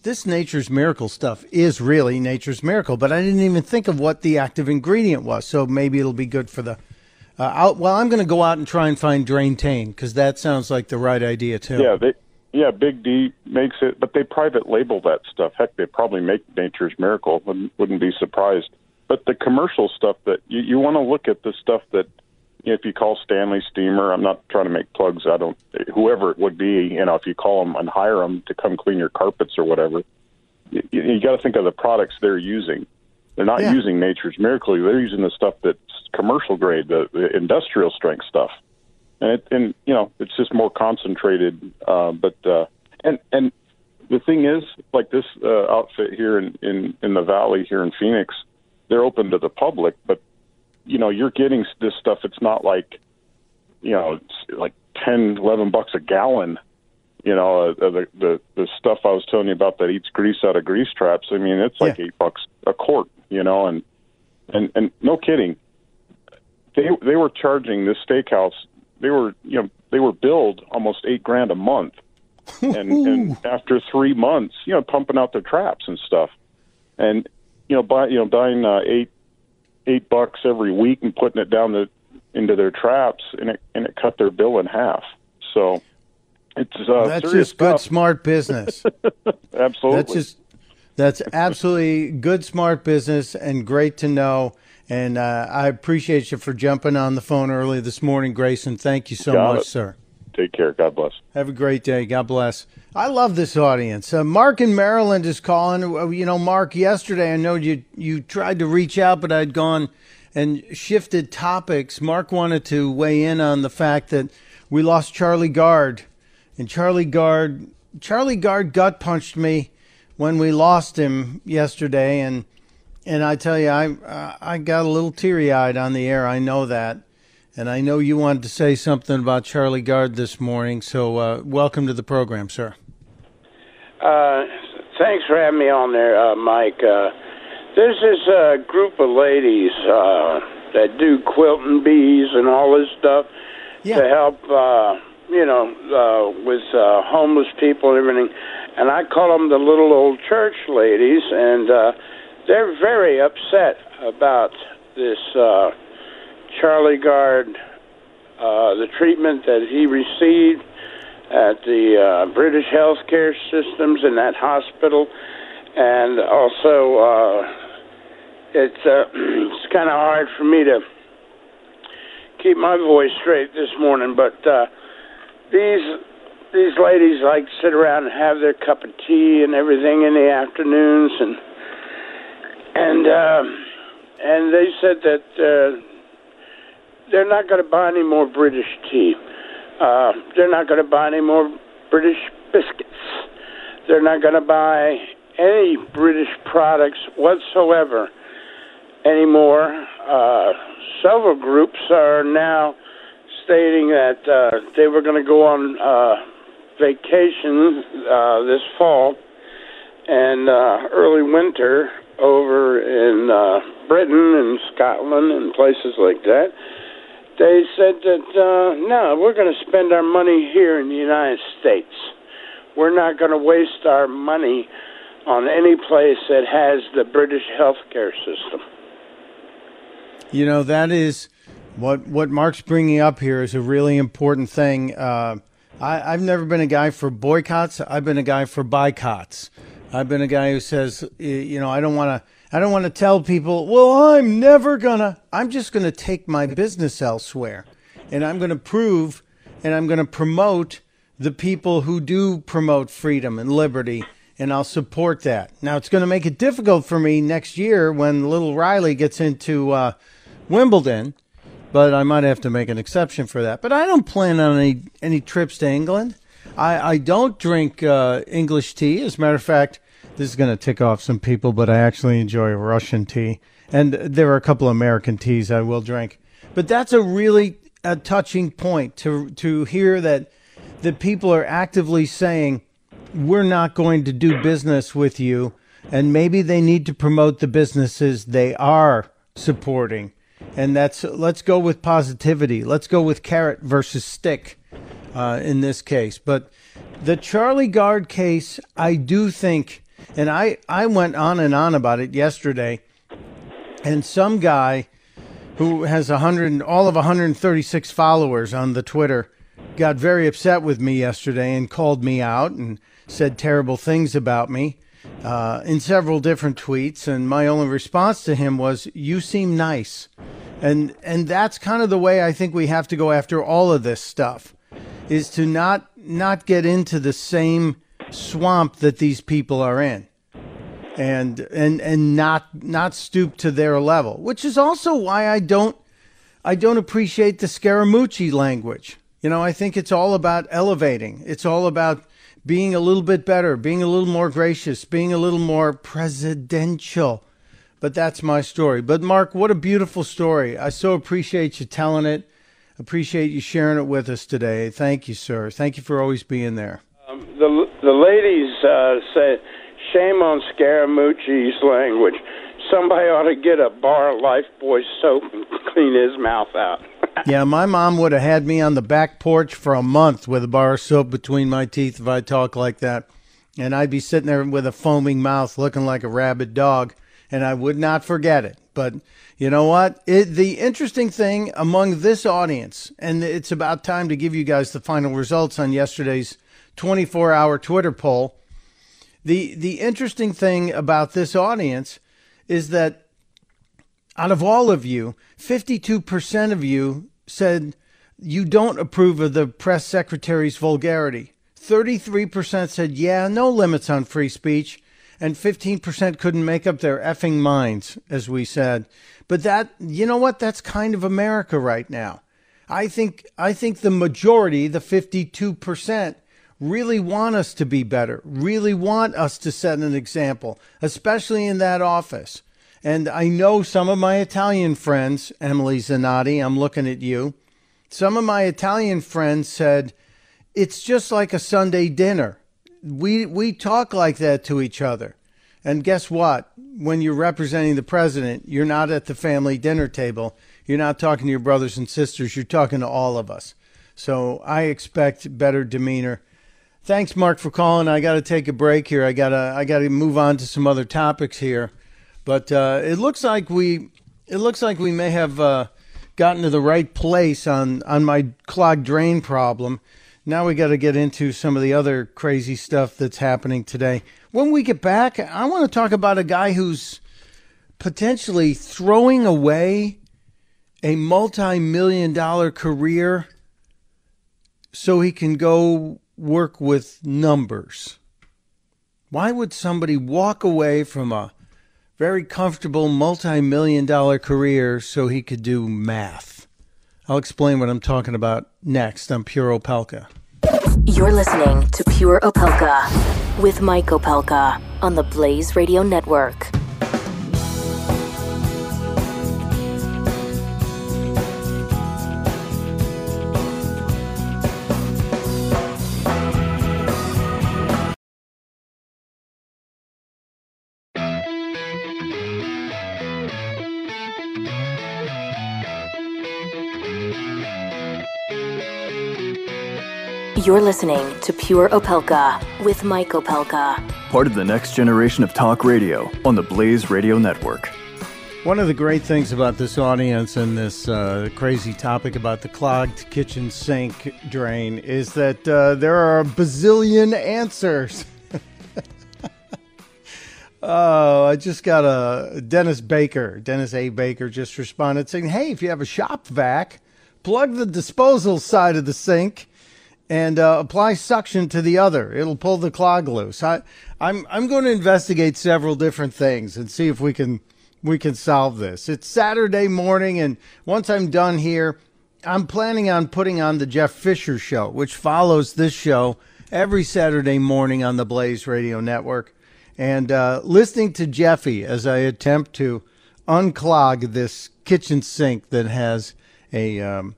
This Nature's Miracle stuff is really Nature's Miracle, but I didn't even think of what the active ingredient was. So maybe it'll be good for the uh, out. Well, I'm going to go out and try and find Drain Tane because that sounds like the right idea too. Yeah, they yeah, Big D makes it, but they private label that stuff. Heck, they probably make Nature's Miracle. Wouldn't, wouldn't be surprised. But the commercial stuff that you, you want to look at the stuff that you know, if you call Stanley Steamer, I'm not trying to make plugs. I don't. Whoever it would be, you know, if you call them and hire them to come clean your carpets or whatever, you, you got to think of the products they're using. They're not Yeah. using Nature's Miracle. They're using the stuff that's commercial grade, the, the industrial strength stuff and it, and you know it's just more concentrated. Uh, but uh, and and the thing is, like this uh, outfit here in, in in the valley here in Phoenix, they're open to the public, but you know you're getting this stuff. It's not like you know it's like ten, eleven bucks a gallon. You know uh, the the the stuff I was telling you about that eats grease out of grease traps. I mean it's like Yeah. eight bucks a quart. You know and and and no kidding they they were charging this steakhouse. They were you know they were billed almost eight grand a month, (laughs) and, and after three months, you know, pumping out their traps and stuff, and you know, buy you know, buying uh, eight eight bucks every week and putting it down the into their traps, and it and it cut their bill in half. So it's uh, That's just good, smart business. (laughs) Absolutely. That's just that's absolutely good, smart business, and great to know. And uh, I appreciate you for jumping on the phone early this morning, Grayson. Thank you so Got much, it. sir. Take care. God bless. Have a great day. God bless. I love this audience. Uh, Mark in Maryland is calling. Uh, You know, Mark, yesterday I know you you tried to reach out, but I'd gone and shifted topics. Mark wanted to weigh in on the fact that we lost Charlie Gard, and Charlie Gard Charlie Gard gut punched me when we lost him yesterday, and and I tell you, I I got a little teary eyed on the air. I know that. And I know you wanted to say something about Charlie Gard this morning, so uh, welcome to the program, sir. Uh, thanks for having me on there, uh, Mike. Uh, there's this uh, group of ladies uh, that do quilting bees and all this stuff Yeah. to help, uh, you know, uh, with uh, homeless people and everything. And I call them the little old church ladies, and uh, they're very upset about this uh, Charlie Gard, uh, the treatment that he received at the uh, British healthcare systems in that hospital, and also uh, it's uh, (clears throat) it's kind of hard for me to keep my voice straight this morning. But uh, these these ladies like to sit around and have their cup of tea and everything in the afternoons, and and uh, and they said that. Uh, they're not going to buy any more British tea. Uh, they're not going to buy any more British biscuits. They're not going to buy any British products whatsoever anymore. Uh, several groups are now stating that uh, they were going to go on uh, vacation uh, this fall and uh, early winter over in uh, Britain and Scotland and places like that they said that uh, no, we're going to spend our money here in the United States. We're not going to waste our money on any place that has the British healthcare system. You know that is what what Mark's bringing up here is a really important thing. Uh, I, I've never been a guy for boycotts. I've been a guy for boycotts. I've been a guy who says, you know, I don't want to. I don't want to tell people, well, I'm never gonna. I'm just gonna take my business elsewhere, and I'm gonna prove, and I'm gonna promote the people who do promote freedom and liberty, and I'll support that. Now it's gonna make it difficult for me next year when little Riley gets into uh, Wimbledon, but I might have to make an exception for that. But I don't plan on any any trips to England. I, I don't drink uh, English tea. As a matter of fact, this is going to tick off some people, but I actually enjoy Russian tea. And there are a couple of American teas I will drink. But that's a really a touching point to to hear that that people are actively saying we're not going to do business with you and maybe they need to promote the businesses they are supporting. And that's let's go with positivity. Let's go with carrot versus stick uh, in this case. But the Charlie Gard case, I do think and I, I went on and on about it yesterday. And some guy who has 100, all of 136 followers on the Twitter got very upset with me yesterday and called me out and said terrible things about me uh, in several different tweets. And my only response to him was, "You seem nice," and and that's kind of the way I think we have to go after all of this stuff, is to not not get into the same swamp that these people are in. And and and not not stoop to their level which is also why I don't I don't appreciate the Scaramucci language. You know I think it's all about elevating. It's all about being a little bit better being a little more gracious being a little more presidential. But that's my story. But Mark what a beautiful story. I so appreciate you telling it. Appreciate you sharing it with us today. Thank you sir. Thank you for always being there um, the the ladies uh, say, "Shame on Scaramucci's language. Somebody ought to get a bar of Lifebuoy soap and (laughs) clean his mouth out." (laughs) yeah, my mom would have had me on the back porch for a month with a bar of soap between my teeth if I talk like that, and I'd be sitting there with a foaming mouth, looking like a rabid dog, and I would not forget it. But you know what? It, the interesting thing among this audience, and it's about time to give you guys the final results on yesterday's 24 hour Twitter poll. The, the interesting thing about this audience is that out of all of you, 52% of you said you don't approve of the press secretary's vulgarity. 33% said, yeah, no limits on free speech. And 15% couldn't make up their effing minds, as we said. But that, you know what? That's kind of America right now. I think, I think the majority, the 52%, really want us to be better, really want us to set an example, especially in that office. And I know some of my Italian friends, Emily Zanotti, I'm looking at you. Some of my Italian friends said, it's just like a Sunday dinner. We, we talk like that to each other. And guess what? When you're representing the president, you're not at the family dinner table. You're not talking to your brothers and sisters. You're talking to all of us. So I expect better demeanor Thanks, Mark, for calling. I got to take a break here. I gotta I gotta move on to some other topics here, but uh, it looks like we it looks like we may have uh, gotten to the right place on on my clogged drain problem. Now we got to get into some of the other crazy stuff that's happening today. When we get back, I want to talk about a guy who's potentially throwing away a multi-million dollar career so he can go work with numbers. Why would somebody walk away from a very comfortable multi million dollar career so he could do math? I'll explain what I'm talking about next on Pure Opelka. You're listening to Pure Opelka with Mike Opelka on the Blaze Radio Network. You're listening to Pure Opelka with Mike Opelka. Part of the next generation of talk radio on the Blaze Radio Network. One of the great things about this audience and this uh, crazy topic about the clogged kitchen sink drain is that uh, there are a bazillion answers. (laughs) oh, I just got a Dennis Baker, Dennis A. Baker just responded saying, Hey, if you have a shop vac, plug the disposal side of the sink and uh, apply suction to the other. It'll pull the clog loose. I, I'm, I'm going to investigate several different things and see if we can we can solve this. It's Saturday morning, and once I'm done here, I'm planning on putting on the Jeff Fisher Show, which follows this show every Saturday morning on the Blaze Radio Network. And uh, listening to Jeffy as I attempt to unclog this kitchen sink that has a, um,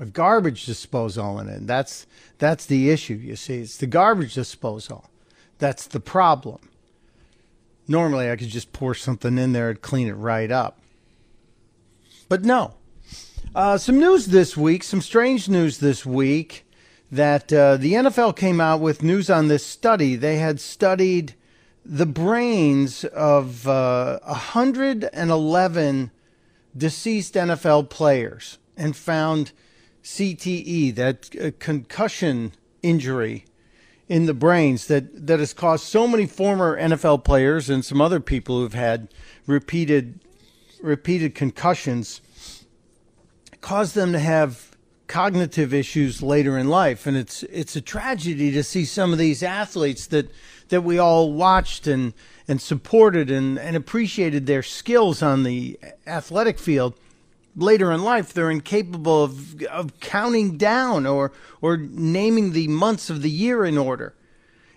a garbage disposal in it. That's, that's the issue, you see. It's the garbage disposal. That's the problem. Normally, I could just pour something in there and clean it right up. But no. Uh, some news this week, some strange news this week that uh, the NFL came out with news on this study. They had studied the brains of uh, 111 deceased NFL players and found CTE, that uh, concussion injury in the brains that, that has caused so many former NFL players and some other people who've had repeated repeated concussions caused them to have cognitive issues later in life. And it's it's a tragedy to see some of these athletes that that we all watched and and supported and, and appreciated their skills on the athletic field later in life they're incapable of, of counting down or or naming the months of the year in order.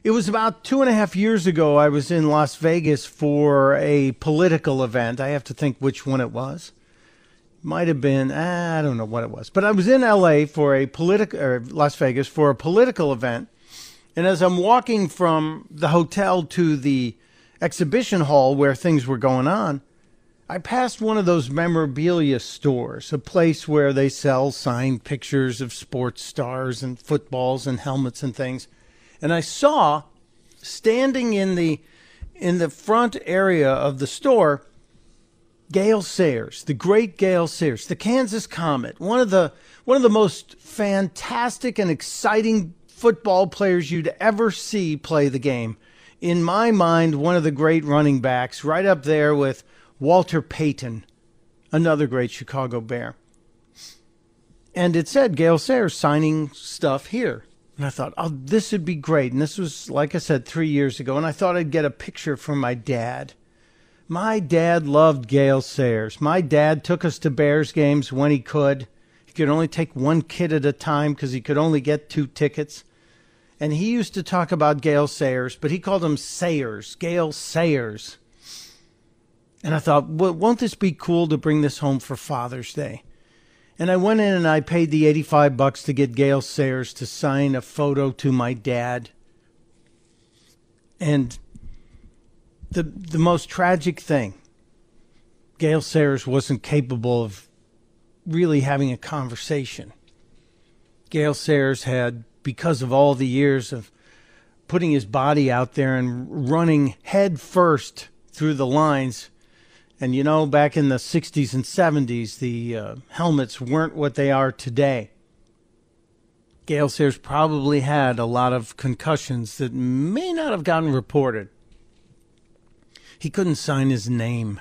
It was about two and a half years ago. I was in Las Vegas for a political event. I have to think which one it was. Might have been ah, I don't know what it was, but I was in L.A. for a political or Las Vegas for a political event. And as I'm walking from the hotel to the exhibition hall where things were going on, I passed one of those memorabilia stores, a place where they sell signed pictures of sports stars and footballs and helmets and things. And I saw standing in the in the front area of the store Gale Sayers, the great Gale Sayers, the Kansas Comet, one of the one of the most fantastic and exciting football players you'd ever see play the game. In my mind, one of the great running backs, right up there with Walter Payton, another great Chicago Bear. And it said Gale Sayers signing stuff here. And I thought, oh, this would be great. And this was, like I said, three years ago. And I thought I'd get a picture from my dad. My dad loved Gale Sayers. My dad took us to Bears games when he could. He could only take one kid at a time because he could only get two tickets. And he used to talk about Gale Sayers, but he called him Sayers, Gale Sayers. And I thought, well, won't this be cool to bring this home for Father's Day? And I went in and I paid the 85 bucks to get Gale Sayers to sign a photo to my dad. And the the most tragic thing, Gale Sayers wasn't capable of really having a conversation. Gale Sayers had, because of all the years of putting his body out there and running head first through the lines, and you know, back in the 60s and 70s, the uh, helmets weren't what they are today. Gale Sayers probably had a lot of concussions that may not have gotten reported. He couldn't sign his name.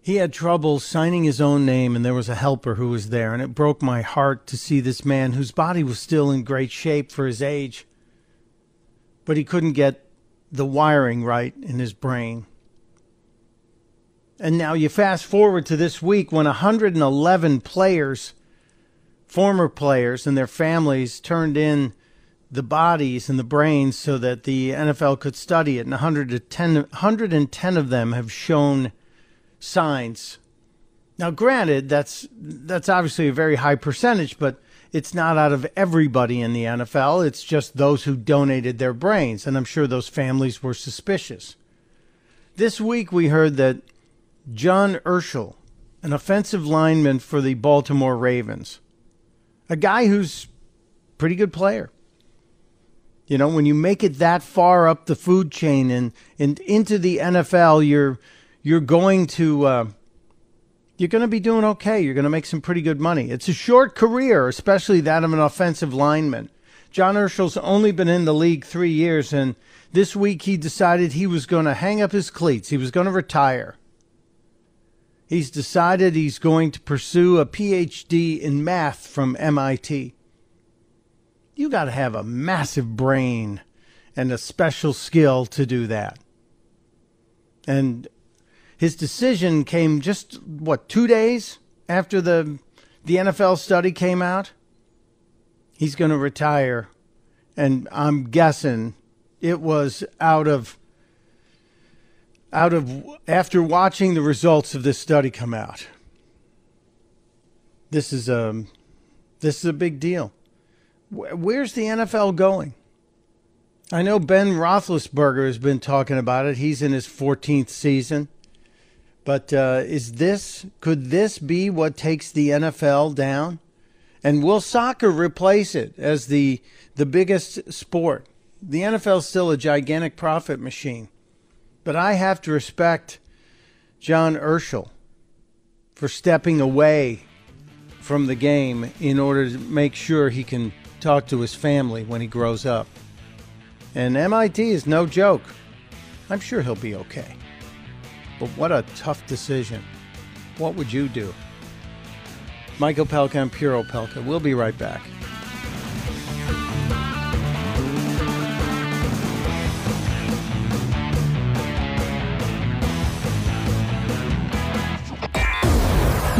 He had trouble signing his own name, and there was a helper who was there, and it broke my heart to see this man whose body was still in great shape for his age, but he couldn't get the wiring right in his brain. And now you fast forward to this week when 111 players, former players, and their families turned in the bodies and the brains so that the NFL could study it. And 110, 110 of them have shown signs. Now, granted, that's that's obviously a very high percentage, but it's not out of everybody in the NFL. It's just those who donated their brains, and I'm sure those families were suspicious. This week, we heard that John Urschel, an offensive lineman for the Baltimore Ravens, a guy who's pretty good player. You know, when you make it that far up the food chain and, and into the NFL, you're you're going to uh, you're going to be doing okay. You're going to make some pretty good money. It's a short career, especially that of an offensive lineman. John Urschel's only been in the league three years, and this week he decided he was going to hang up his cleats. He was going to retire. He's decided he's going to pursue a PhD in math from MIT you got to have a massive brain and a special skill to do that. And his decision came just what two days after the the NFL study came out. He's going to retire, and I'm guessing it was out of out of after watching the results of this study come out. This is a this is a big deal. Where's the NFL going? I know Ben Roethlisberger has been talking about it. He's in his 14th season. But uh, is this could this be what takes the NFL down? And will soccer replace it as the the biggest sport? The NFL's still a gigantic profit machine. But I have to respect John Urschel for stepping away from the game in order to make sure he can talk to his family when he grows up. And MIT is no joke. I'm sure he'll be okay. But what a tough decision. What would you do? Mike Opelka and Pure Opelka. We'll be right back.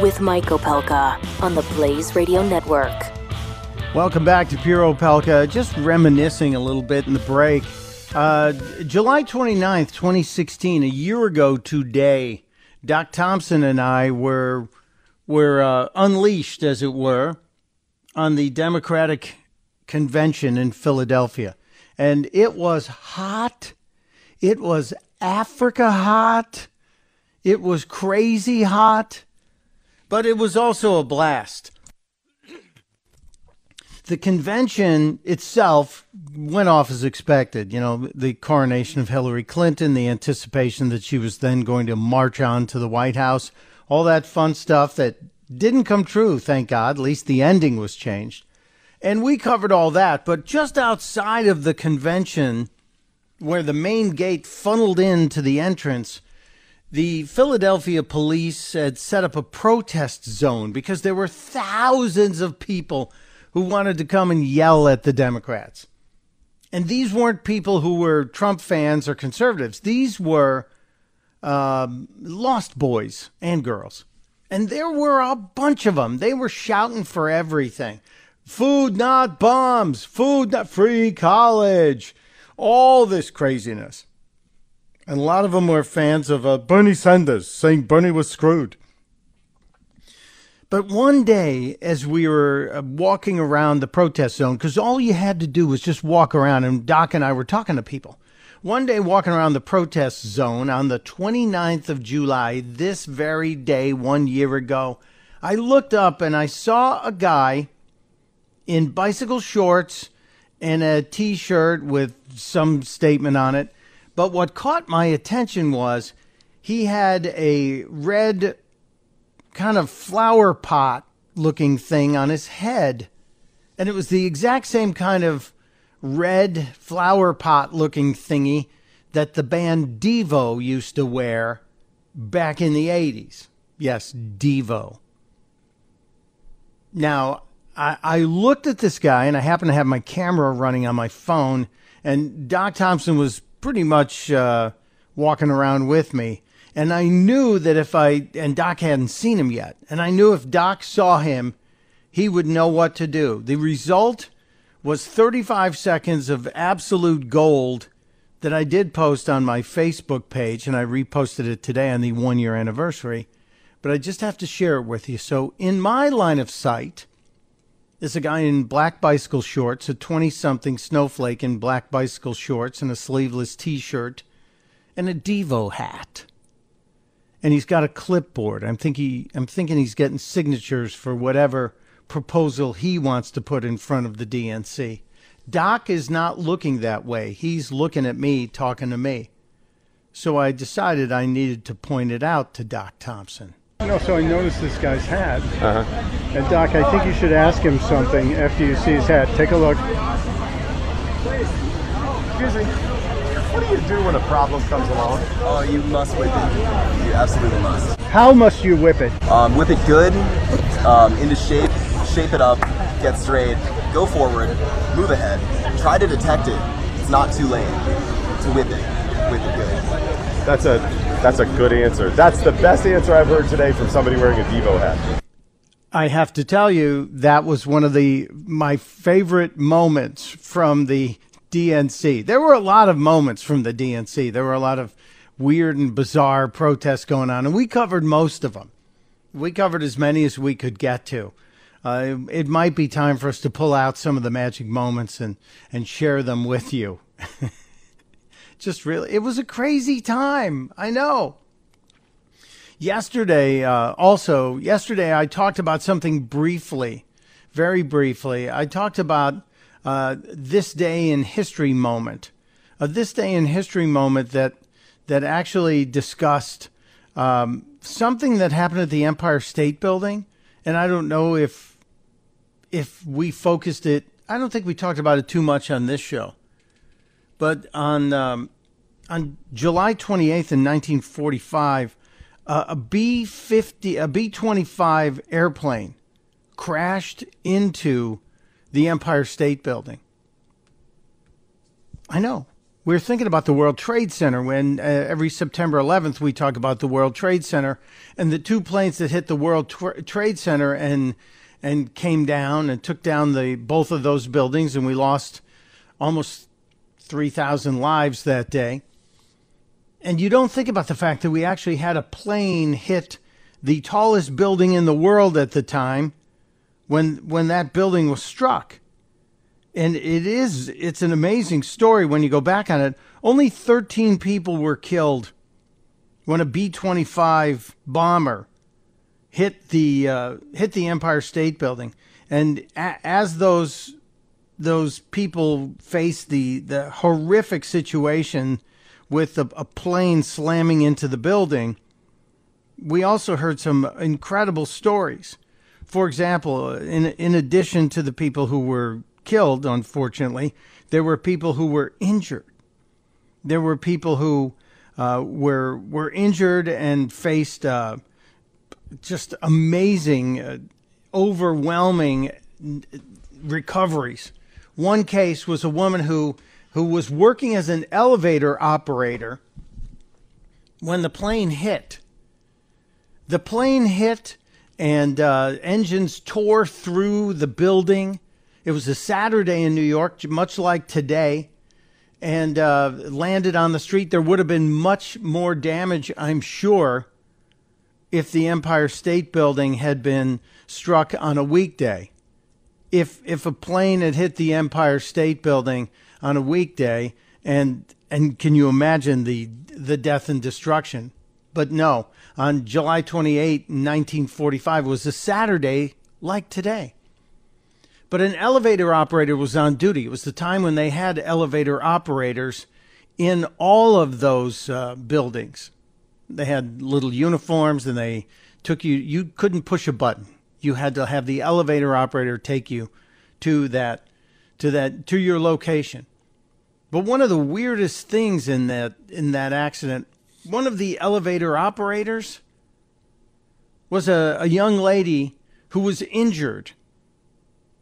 with Mike Opelka on the Blaze Radio Network. Welcome back to Pure Opelka. Just reminiscing a little bit in the break. Uh, July 29th, 2016, a year ago today, Doc Thompson and I were were uh, unleashed, as it were, on the Democratic convention in Philadelphia, and it was hot. It was Africa hot. It was crazy hot but it was also a blast. The convention itself went off as expected. You know, the coronation of Hillary Clinton, the anticipation that she was then going to march on to the White House, all that fun stuff that didn't come true, thank God. At least the ending was changed. And we covered all that. But just outside of the convention, where the main gate funneled into the entrance, the Philadelphia police had set up a protest zone because there were thousands of people who wanted to come and yell at the Democrats. And these weren't people who were Trump fans or conservatives. These were um, lost boys and girls. And there were a bunch of them. They were shouting for everything food, not bombs, food, not free college, all this craziness. And a lot of them were fans of uh, Bernie Sanders, saying Bernie was screwed. But one day, as we were uh, walking around the protest zone, because all you had to do was just walk around, and Doc and I were talking to people. One day, walking around the protest zone on the 29th of July, this very day, one year ago, I looked up and I saw a guy in bicycle shorts and a t shirt with some statement on it but what caught my attention was he had a red kind of flower pot looking thing on his head. And it was the exact same kind of red flower pot looking thingy that the band Devo used to wear back in the 80s. Yes, Devo. Now, I, I looked at this guy and I happened to have my camera running on my phone, and Doc Thompson was pretty much uh, walking around with me. And I knew that if I, and Doc hadn't seen him yet, and I knew if Doc saw him, he would know what to do. The result was 35 seconds of absolute gold that I did post on my Facebook page, and I reposted it today on the one year anniversary. But I just have to share it with you. So, in my line of sight is a guy in black bicycle shorts, a 20 something snowflake in black bicycle shorts and a sleeveless t shirt, and a Devo hat. And he's got a clipboard. I'm thinking, I'm thinking he's getting signatures for whatever proposal he wants to put in front of the DNC. Doc is not looking that way. He's looking at me, talking to me. So I decided I needed to point it out to Doc Thompson. No, so I noticed this guy's hat. Uh-huh. And Doc, I think you should ask him something after you see his hat. Take a look. Excuse me. What do you do when a problem comes along? Oh, you must whip it. You absolutely must. How must you whip it? Um, whip it good, um, into shape, shape it up, get straight, go forward, move ahead. Try to detect it. It's not too late to whip it. Whip it good. That's a that's a good answer. That's the best answer I've heard today from somebody wearing a Devo hat. I have to tell you that was one of the my favorite moments from the DNC. There were a lot of moments from the DNC. There were a lot of weird and bizarre protests going on, and we covered most of them. We covered as many as we could get to. Uh, it might be time for us to pull out some of the magic moments and, and share them with you. (laughs) Just really, it was a crazy time. I know. Yesterday, uh, also, yesterday I talked about something briefly, very briefly. I talked about uh, this day in history moment, a this day in history moment that that actually discussed um, something that happened at the Empire State Building, and I don't know if if we focused it. I don't think we talked about it too much on this show, but on um, on July 28th in 1945, uh, a B 50 a B 25 airplane crashed into the Empire State Building. I know. We're thinking about the World Trade Center when uh, every September 11th we talk about the World Trade Center and the two planes that hit the World Tra- Trade Center and and came down and took down the both of those buildings and we lost almost 3,000 lives that day. And you don't think about the fact that we actually had a plane hit the tallest building in the world at the time when when that building was struck. And it is it's an amazing story when you go back on it. Only 13 people were killed when a B-25 bomber hit the uh, hit the Empire State Building. And a- as those those people faced the the horrific situation with a, a plane slamming into the building, we also heard some incredible stories. For example, in in addition to the people who were killed, unfortunately, there were people who were injured. There were people who uh, were were injured and faced uh, just amazing, uh, overwhelming recoveries. One case was a woman who who was working as an elevator operator when the plane hit. The plane hit and uh, engines tore through the building. It was a Saturday in New York, much like today, and uh, landed on the street. There would have been much more damage, I'm sure, if the Empire State Building had been struck on a weekday. If if a plane had hit the Empire State Building on a weekday, and and can you imagine the the death and destruction? But no, on July 28, 1945 was a Saturday like today. But an elevator operator was on duty. It was the time when they had elevator operators in all of those uh, buildings. They had little uniforms and they took you, you couldn't push a button. You had to have the elevator operator take you to that, to that, to your location. But one of the weirdest things in that, in that accident one of the elevator operators was a, a young lady who was injured.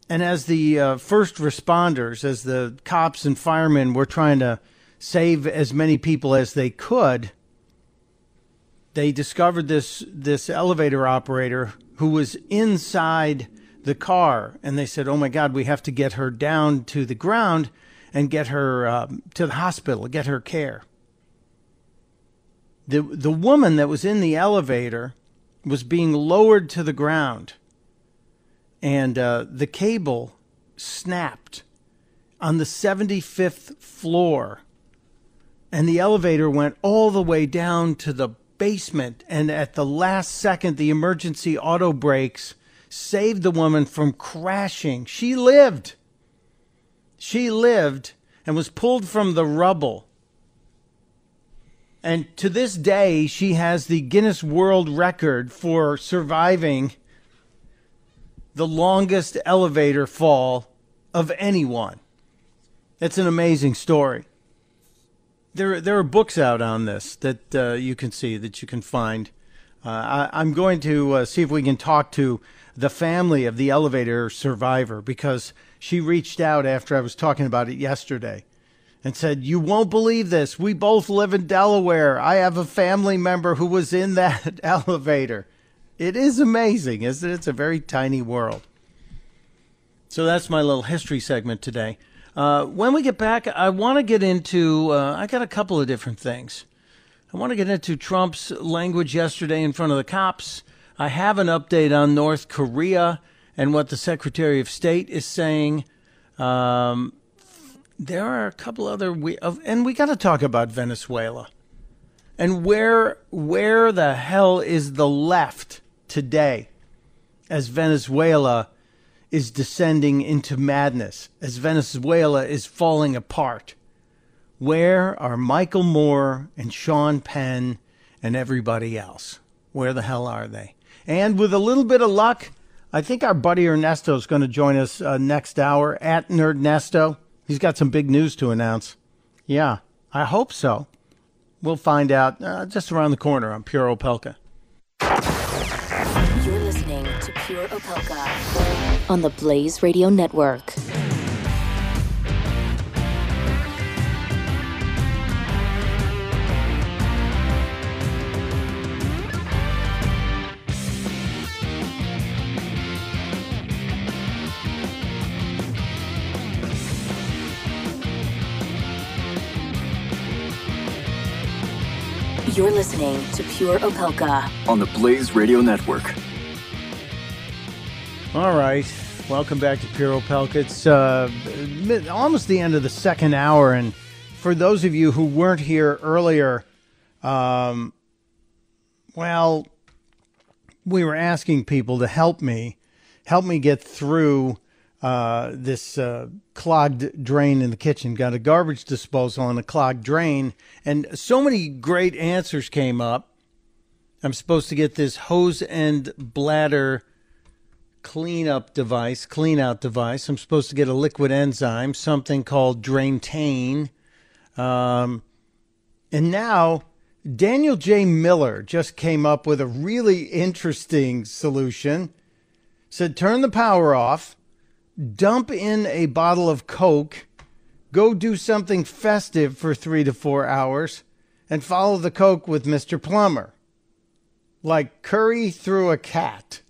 And as the uh, first responders, as the cops and firemen were trying to save as many people as they could, they discovered this this elevator operator who was inside the car, and they said, "Oh my God, we have to get her down to the ground and get her um, to the hospital, get her care." The the woman that was in the elevator was being lowered to the ground, and uh, the cable snapped on the 75th floor, and the elevator went all the way down to the basement. And at the last second, the emergency auto brakes saved the woman from crashing. She lived. She lived and was pulled from the rubble. And to this day, she has the Guinness World Record for surviving the longest elevator fall of anyone. It's an amazing story. There, there are books out on this that uh, you can see, that you can find. Uh, I, am going to uh, see if we can talk to the family of the elevator survivor because she reached out after I was talking about it yesterday and said, You won't believe this. We both live in Delaware. I have a family member who was in that (laughs) elevator. It is amazing, isn't it? It's a very tiny world. So that's my little history segment today. Uh, when we get back, I want to get into, uh, I got a couple of different things. I want to get into Trump's language yesterday in front of the cops. I have an update on North Korea and what the Secretary of State is saying. Um, there are a couple other, we, and we got to talk about Venezuela and where where the hell is the left today as Venezuela is descending into madness, as Venezuela is falling apart. Where are Michael Moore and Sean Penn and everybody else? Where the hell are they? And with a little bit of luck, I think our buddy Ernesto is going to join us uh, next hour at Nerdnesto. He's got some big news to announce. Yeah, I hope so. We'll find out uh, just around the corner on Pure Opelka. You're listening to Pure Opelka on the Blaze Radio Network. You're listening to Pure Opelka on the Blaze Radio Network. All right. Welcome back to Pure Opelka. It's uh, almost the end of the second hour. And for those of you who weren't here earlier, um, well, we were asking people to help me, help me get through uh, this uh, clogged drain in the kitchen. Got a garbage disposal and a clogged drain, and so many great answers came up. I'm supposed to get this hose and bladder cleanup device, clean out device. I'm supposed to get a liquid enzyme, something called Draintain. Um, and now Daniel J. Miller just came up with a really interesting solution. Said turn the power off dump in a bottle of Coke, go do something festive for three to four hours, and follow the Coke with Mr. Plumber. Like curry through a cat.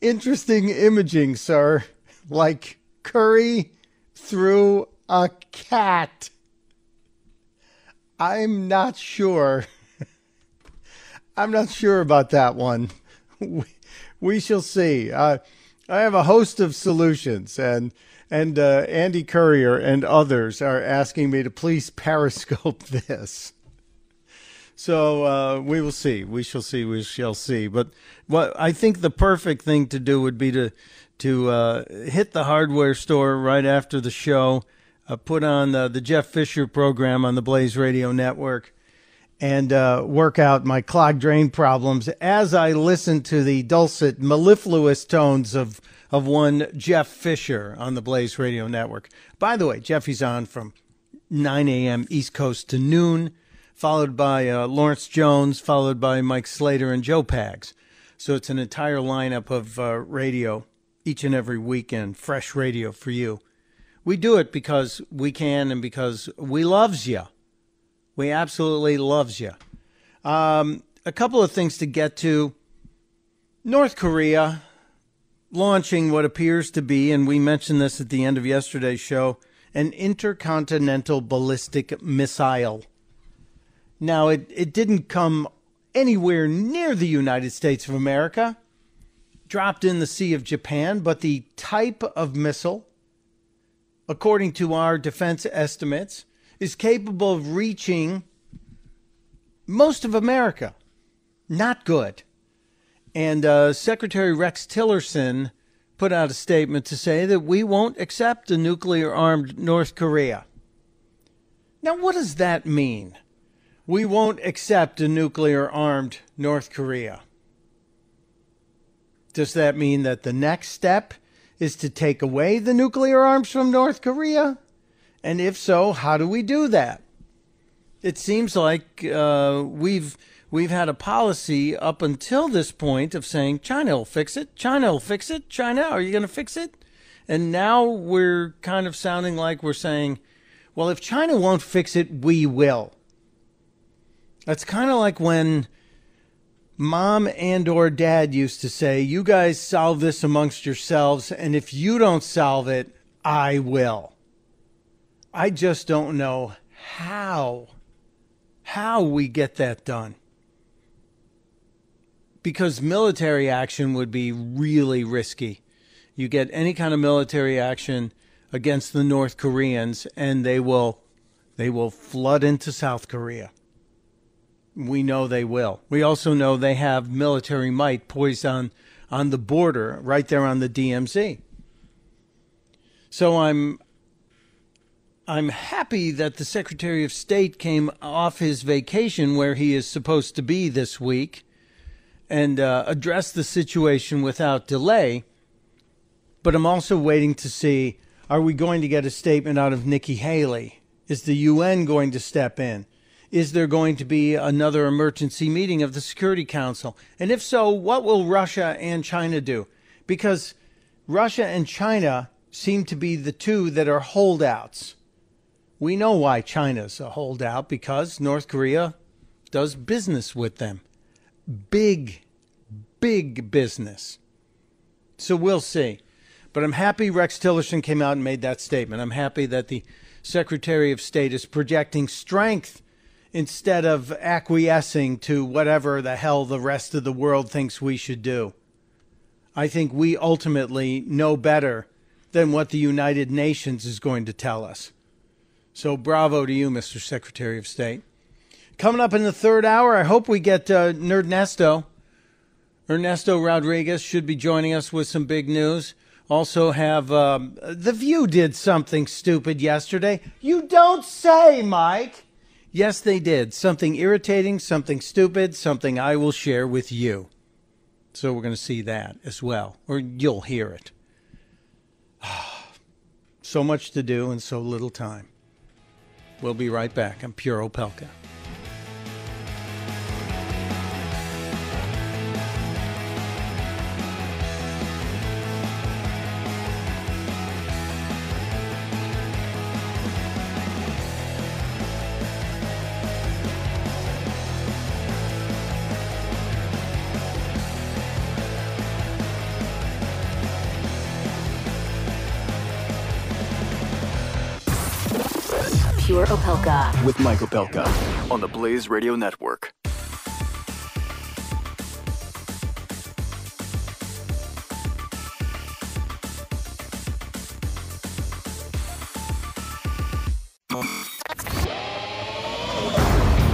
Interesting imaging, sir. Like curry through a cat. I'm not sure. (laughs) I'm not sure about that one. We, (laughs) we shall see. Uh, I have a host of solutions, and and uh, Andy Courier and others are asking me to please periscope (laughs) this. So uh, we will see. We shall see. We shall see. But what I think the perfect thing to do would be to to uh, hit the hardware store right after the show. Uh, put on the the Jeff Fisher program on the Blaze Radio Network and uh, work out my clogged drain problems as I listen to the dulcet, mellifluous tones of of one Jeff Fisher on the Blaze Radio Network. By the way, Jeffy's on from 9 a.m. East Coast to noon, followed by uh, Lawrence Jones, followed by Mike Slater and Joe Pags. So it's an entire lineup of uh, radio each and every weekend, fresh radio for you. We do it because we can and because we loves you. We absolutely loves you. Um, a couple of things to get to. North Korea launching what appears to be, and we mentioned this at the end of yesterday's show, an intercontinental ballistic missile. Now, it, it didn't come anywhere near the United States of America, dropped in the Sea of Japan, but the type of missile, according to our defense estimates, is capable of reaching most of America. Not good. And uh, Secretary Rex Tillerson put out a statement to say that we won't accept a nuclear armed North Korea. Now, what does that mean? We won't accept a nuclear armed North Korea. Does that mean that the next step is to take away the nuclear arms from North Korea? And if so, how do we do that? It seems like uh, we've we've had a policy up until this point of saying China will fix it, China will fix it, China, are you going to fix it? And now we're kind of sounding like we're saying, well, if China won't fix it, we will. That's kind of like when mom and or dad used to say, "You guys solve this amongst yourselves and if you don't solve it, I will." I just don't know how how we get that done. Because military action would be really risky. You get any kind of military action against the North Koreans and they will they will flood into South Korea. We know they will. We also know they have military might poised on on the border right there on the DMZ. So I'm I'm happy that the Secretary of State came off his vacation where he is supposed to be this week and uh, addressed the situation without delay. But I'm also waiting to see are we going to get a statement out of Nikki Haley? Is the UN going to step in? Is there going to be another emergency meeting of the Security Council? And if so, what will Russia and China do? Because Russia and China seem to be the two that are holdouts. We know why China's a holdout because North Korea does business with them. Big, big business. So we'll see. But I'm happy Rex Tillerson came out and made that statement. I'm happy that the Secretary of State is projecting strength instead of acquiescing to whatever the hell the rest of the world thinks we should do. I think we ultimately know better than what the United Nations is going to tell us. So bravo to you, Mr. Secretary of State. Coming up in the third hour, I hope we get uh, Nerd Nesto. Ernesto Rodriguez should be joining us with some big news. Also, have um, The View did something stupid yesterday. You don't say, Mike. Yes, they did. Something irritating, something stupid, something I will share with you. So we're going to see that as well, or you'll hear it. (sighs) so much to do and so little time. We'll be right back. I'm Pure Opelka. With Mike Opelka on the Blaze Radio Network.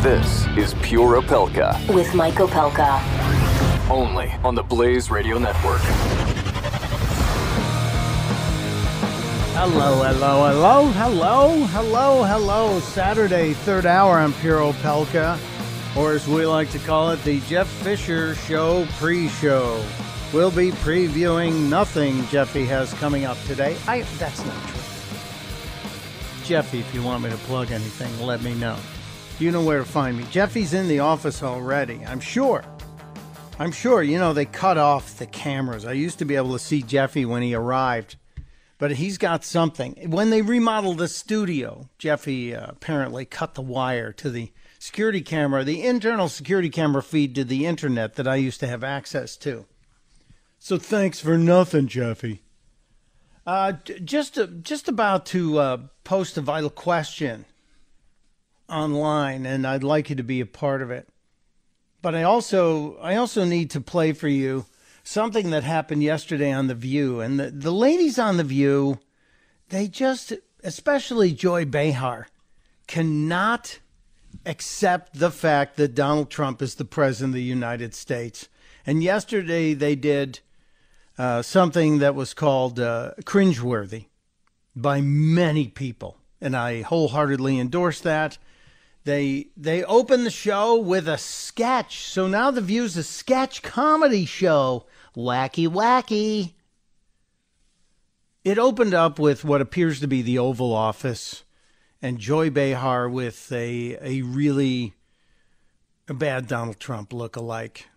This is Pure Opelka. With Mike Opelka. Only on the Blaze Radio Network. Hello, hello, hello, hello, hello, hello. Saturday, third hour on Pure Opelka, or as we like to call it, the Jeff Fisher Show pre show. We'll be previewing nothing Jeffy has coming up today. I That's not true. Jeffy, if you want me to plug anything, let me know. You know where to find me. Jeffy's in the office already, I'm sure. I'm sure. You know, they cut off the cameras. I used to be able to see Jeffy when he arrived but he's got something. When they remodeled the studio, Jeffy uh, apparently cut the wire to the security camera, the internal security camera feed to the internet that I used to have access to. So thanks for nothing, Jeffy. Uh, just uh, just about to uh, post a vital question online, and I'd like you to be a part of it. But I also I also need to play for you something that happened yesterday on the View, and the the ladies on the View, they just, especially Joy Behar, cannot accept the fact that Donald Trump is the president of the United States. And yesterday they did uh, something that was called uh, cringeworthy by many people, and I wholeheartedly endorse that. They they opened the show with a sketch, so now the View's a sketch comedy show, wacky wacky. It opened up with what appears to be the Oval Office, and Joy Behar with a a really a bad Donald Trump look-alike.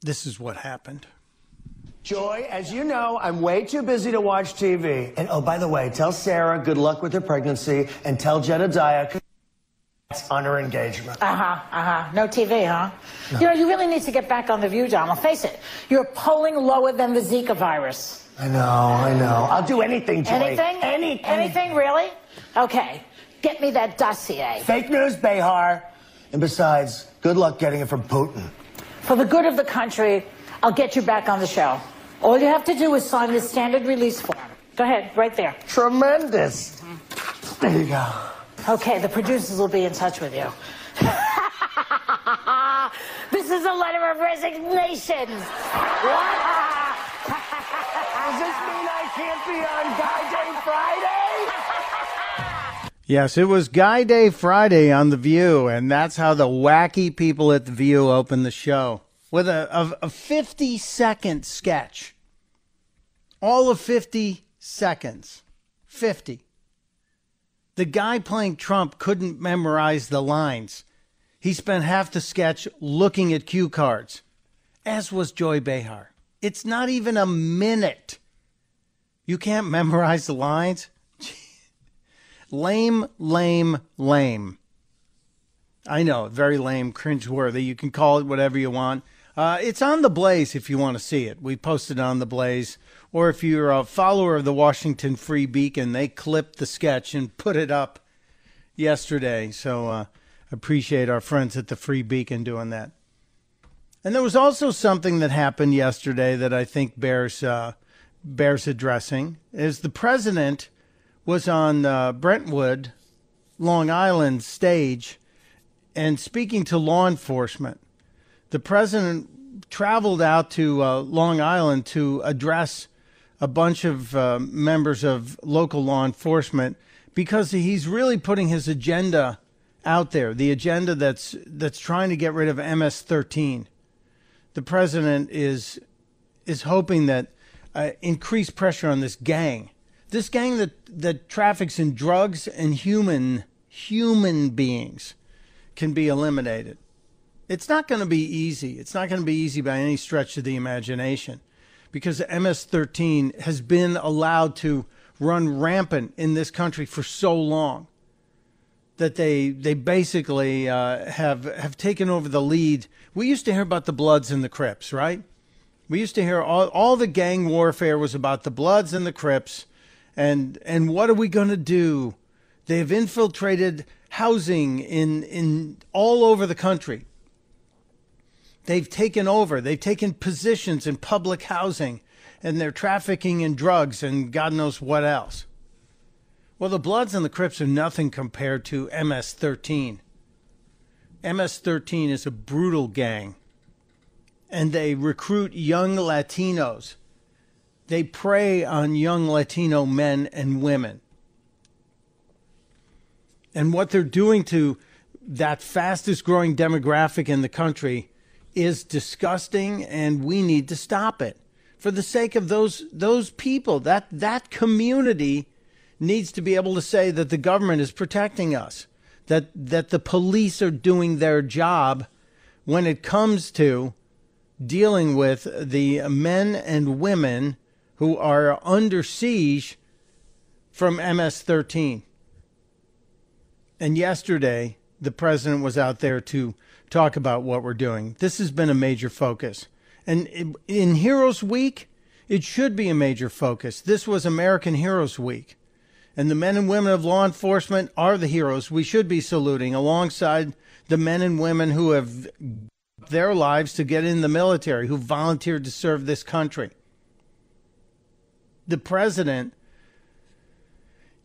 This is what happened. Joy, as you know, I'm way too busy to watch TV. And oh, by the way, tell Sarah good luck with her pregnancy and tell Jedediah on her engagement. Uh huh, uh huh. No TV, huh? You know, you really need to get back on the view, Donald. Face it, you're polling lower than the Zika virus. I know, I know. I'll do anything, Joy. Anything? Any, Anything, really? Okay. Get me that dossier. Fake news, Behar. And besides, good luck getting it from Putin. For the good of the country, I'll get you back on the show. All you have to do is sign the standard release form. Go ahead, right there. Tremendous. There you go. Okay, the producers will be in touch with you. (laughs) this is a letter of resignation. (laughs) Does this mean I can't be on Guy Day Friday? (laughs) Yes, it was Guy Day Friday on The View, and that's how the wacky people at The View opened the show with a, a, a 50 second sketch. All of 50 seconds. 50. The guy playing Trump couldn't memorize the lines. He spent half the sketch looking at cue cards, as was Joy Behar. It's not even a minute. You can't memorize the lines? (laughs) lame, lame, lame. I know, very lame, cringeworthy. You can call it whatever you want. Uh, it's on the Blaze if you want to see it. We posted on the Blaze. Or if you're a follower of the Washington Free Beacon, they clipped the sketch and put it up yesterday. So uh, appreciate our friends at the Free Beacon doing that. And there was also something that happened yesterday that I think bears uh, bears addressing. Is the president was on uh, Brentwood, Long Island stage, and speaking to law enforcement. The president traveled out to uh, Long Island to address a bunch of uh, members of local law enforcement because he's really putting his agenda out there. The agenda that's that's trying to get rid of MS-13 the president is is hoping that uh, increased pressure on this gang, this gang that that traffics in drugs and human human beings, can be eliminated. It's not going to be easy. It's not going to be easy by any stretch of the imagination, because MS-13 has been allowed to run rampant in this country for so long that they they basically uh, have have taken over the lead. We used to hear about the Bloods and the Crips, right? We used to hear all all the gang warfare was about the Bloods and the Crips, and and what are we going to do? They've infiltrated housing in in all over the country. They've taken over. They've taken positions in public housing, and they're trafficking in drugs and God knows what else. Well, the Bloods and the Crips are nothing compared to MS 13. MS 13 is a brutal gang, and they recruit young Latinos. They prey on young Latino men and women. And what they're doing to that fastest growing demographic in the country is disgusting, and we need to stop it. For the sake of those, those people, that, that community needs to be able to say that the government is protecting us, that that the police are doing their job when it comes to dealing with the men and women who are under siege from MS-13. And yesterday, the president was out there to talk about what we're doing. This has been a major focus. And in- Heroes Week, it should be a major focus. This was American Heroes Week. And the men and women of law enforcement are the heroes we should be saluting alongside the men and women who have their lives to get in the military, who volunteered to serve this country. The president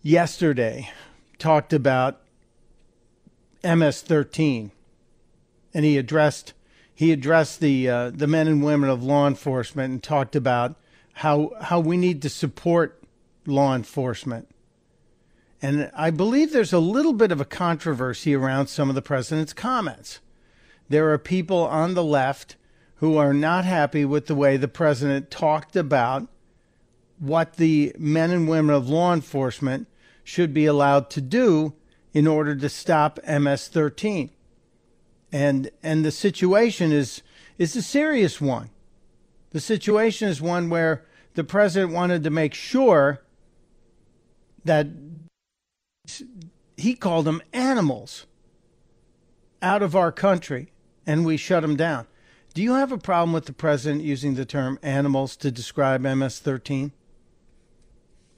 yesterday talked about MS-13, and he addressed he addressed the uh, the men and women of law enforcement and talked about how how we need to support law enforcement. And I believe there's a little bit of a controversy around some of the president's comments. There are people on the left who are not happy with the way the president talked about what the men and women of law enforcement should be allowed to do in order to stop MS-13. And and the situation is is a serious one. The situation is one where the president wanted to make sure that he called them animals out of our country and we shut them down. Do you have a problem with the president using the term animals to describe MS 13?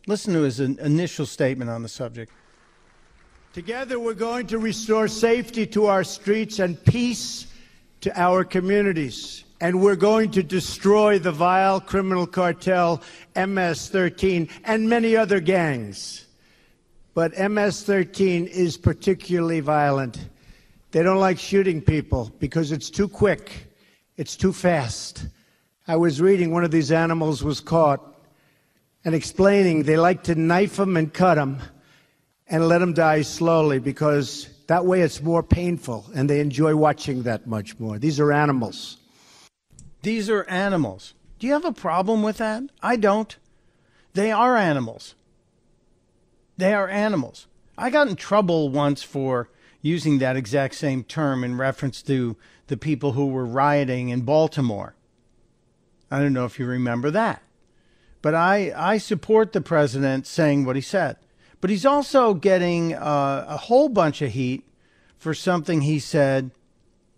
Listen to his initial statement on the subject. Together, we're going to restore safety to our streets and peace to our communities. And we're going to destroy the vile criminal cartel MS 13 and many other gangs. But MS 13 is particularly violent. They don't like shooting people because it's too quick, it's too fast. I was reading one of these animals was caught and explaining they like to knife them and cut them and let them die slowly because that way it's more painful and they enjoy watching that much more. These are animals. These are animals. Do you have a problem with that? I don't. They are animals. They are animals. I got in trouble once for using that exact same term in reference to the people who were rioting in Baltimore. I don't know if you remember that. But I, I support the president saying what he said. But he's also getting uh, a whole bunch of heat for something he said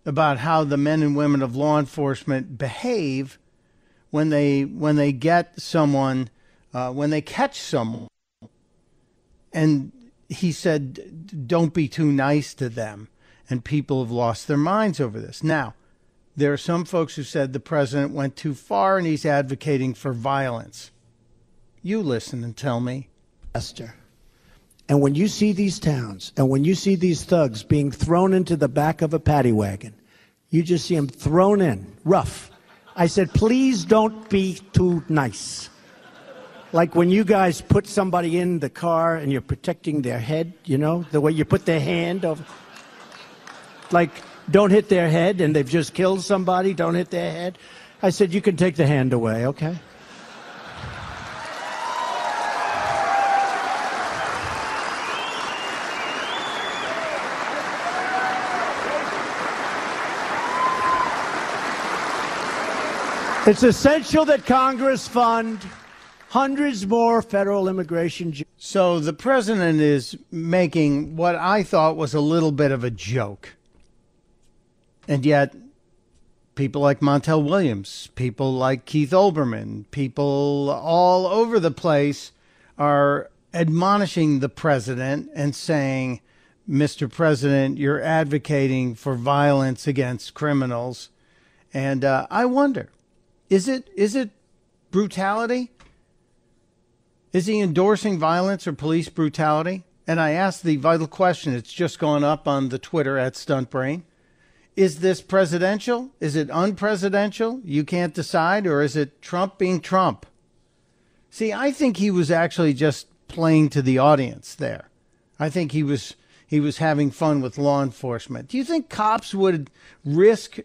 about how the men and women of law enforcement behave when they when they get someone uh, when they catch someone. And he said don't be too nice to them. And people have lost their minds over this. Now there are some folks who said the president went too far and he's advocating for violence. You listen and tell me. Esther. And when you see these towns and when you see these thugs being thrown into the back of a paddy wagon, you just see them thrown in, rough. I said, please don't be too nice. Like when you guys put somebody in the car and you're protecting their head, you know, the way you put their hand over. Like, don't hit their head and they've just killed somebody, don't hit their head. I said, you can take the hand away, okay? It's essential that Congress fund hundreds more federal immigration. So the president is making what I thought was a little bit of a joke. And yet, people like Montel Williams, people like Keith Olbermann, people all over the place are admonishing the president and saying, Mr. President, you're advocating for violence against criminals. And uh, I wonder, is it is it brutality? Is he endorsing violence or police brutality? And I asked the vital question. It's just gone up on the Twitter at Stuntbrain. Is this presidential? Is it unpresidential? You can't decide, or is it Trump being Trump? See, I think he was actually just playing to the audience there. I think he was he was having fun with law enforcement. Do you think cops would risk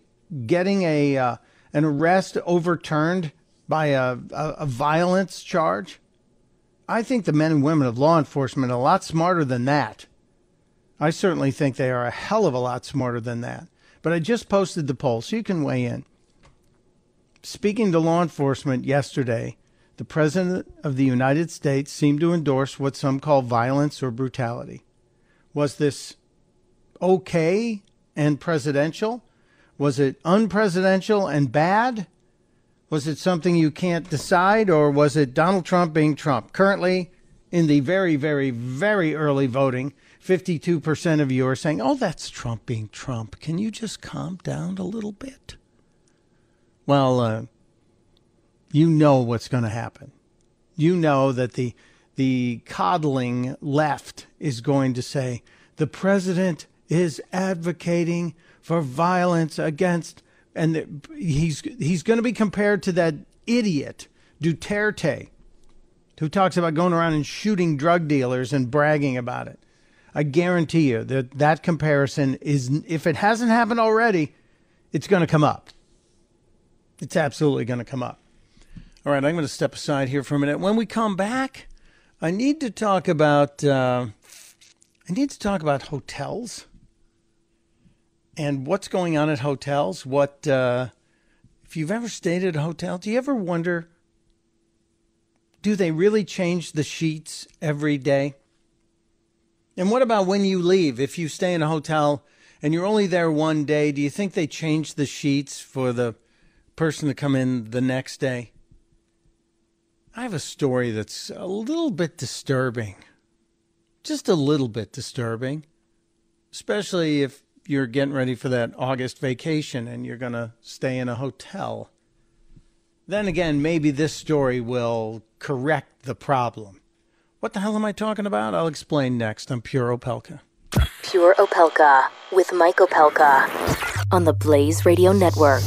getting a uh, an arrest overturned by a, a, a violence charge? I think the men and women of law enforcement are a lot smarter than that. I certainly think they are a hell of a lot smarter than that. But I just posted the poll, so you can weigh in. Speaking to law enforcement yesterday, the President of the United States seemed to endorse what some call violence or brutality. Was this okay and presidential? Was it unpresidential and bad? Was it something you can't decide, or was it Donald Trump being Trump? Currently, in the very, very, very early voting, 52% of you are saying, oh, that's Trump being Trump. Can you just calm down a little bit? Well, uh, you know what's going to happen. You know that the, the coddling left is going to say, the president is advocating for violence against and he's he's going to be compared to that idiot Duterte, who talks about going around and shooting drug dealers and bragging about it. I guarantee you that that comparison is, if it hasn't happened already, it's going to come up. It's absolutely going to come up. All right, I'm going to step aside here for a minute. When we come back, I need to talk about uh, I need to talk about hotels and what's going on at hotels. What uh, if you've ever stayed at a hotel? Do you ever wonder? Do they really change the sheets every day? And what about when you leave? If you stay in a hotel and you're only there one day, do you think they change the sheets for the person to come in the next day? I have a story that's a little bit disturbing. Just a little bit disturbing. Especially if you're getting ready for that August vacation and you're going to stay in a hotel. Then again, maybe this story will correct the problem. What the hell am I talking about? I'll explain next on Pure Opelka. Pure Opelka with Mike Opelka on the Blaze Radio Network.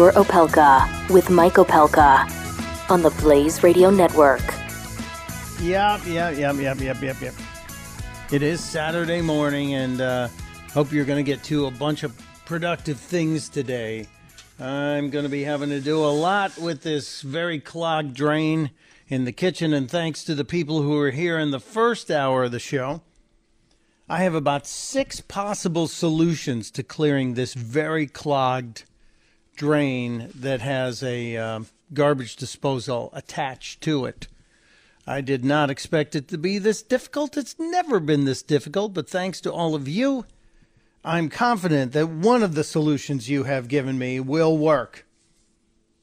Pure Opelka with Mike Opelka on the Blaze Radio Network. Yep, yep, yep, yep, yep, yep, yep. It is Saturday morning, and uh, hope you're going to get to a bunch of productive things today. I'm going to be having to do a lot with this very clogged drain in the kitchen, and thanks to the people who were here in the first hour of the show, I have about six possible solutions to clearing this very clogged drain that has a uh, garbage disposal attached to it. I did not expect it to be this difficult. It's never been this difficult, but thanks to all of you, I'm confident that one of the solutions you have given me will work.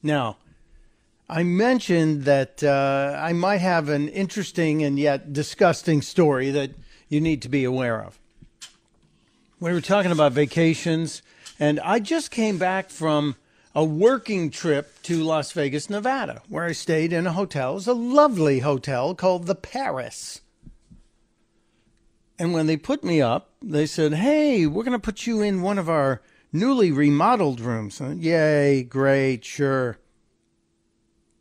Now, I mentioned that uh, I might have an interesting and yet disgusting story that you need to be aware of. We were talking about vacations, and I just came back from a working trip to Las Vegas, Nevada, where I stayed in a hotel. It was a lovely hotel called the Paris. And when they put me up, they said, Hey, we're going to put you in one of our newly remodeled rooms. Yay, great, sure.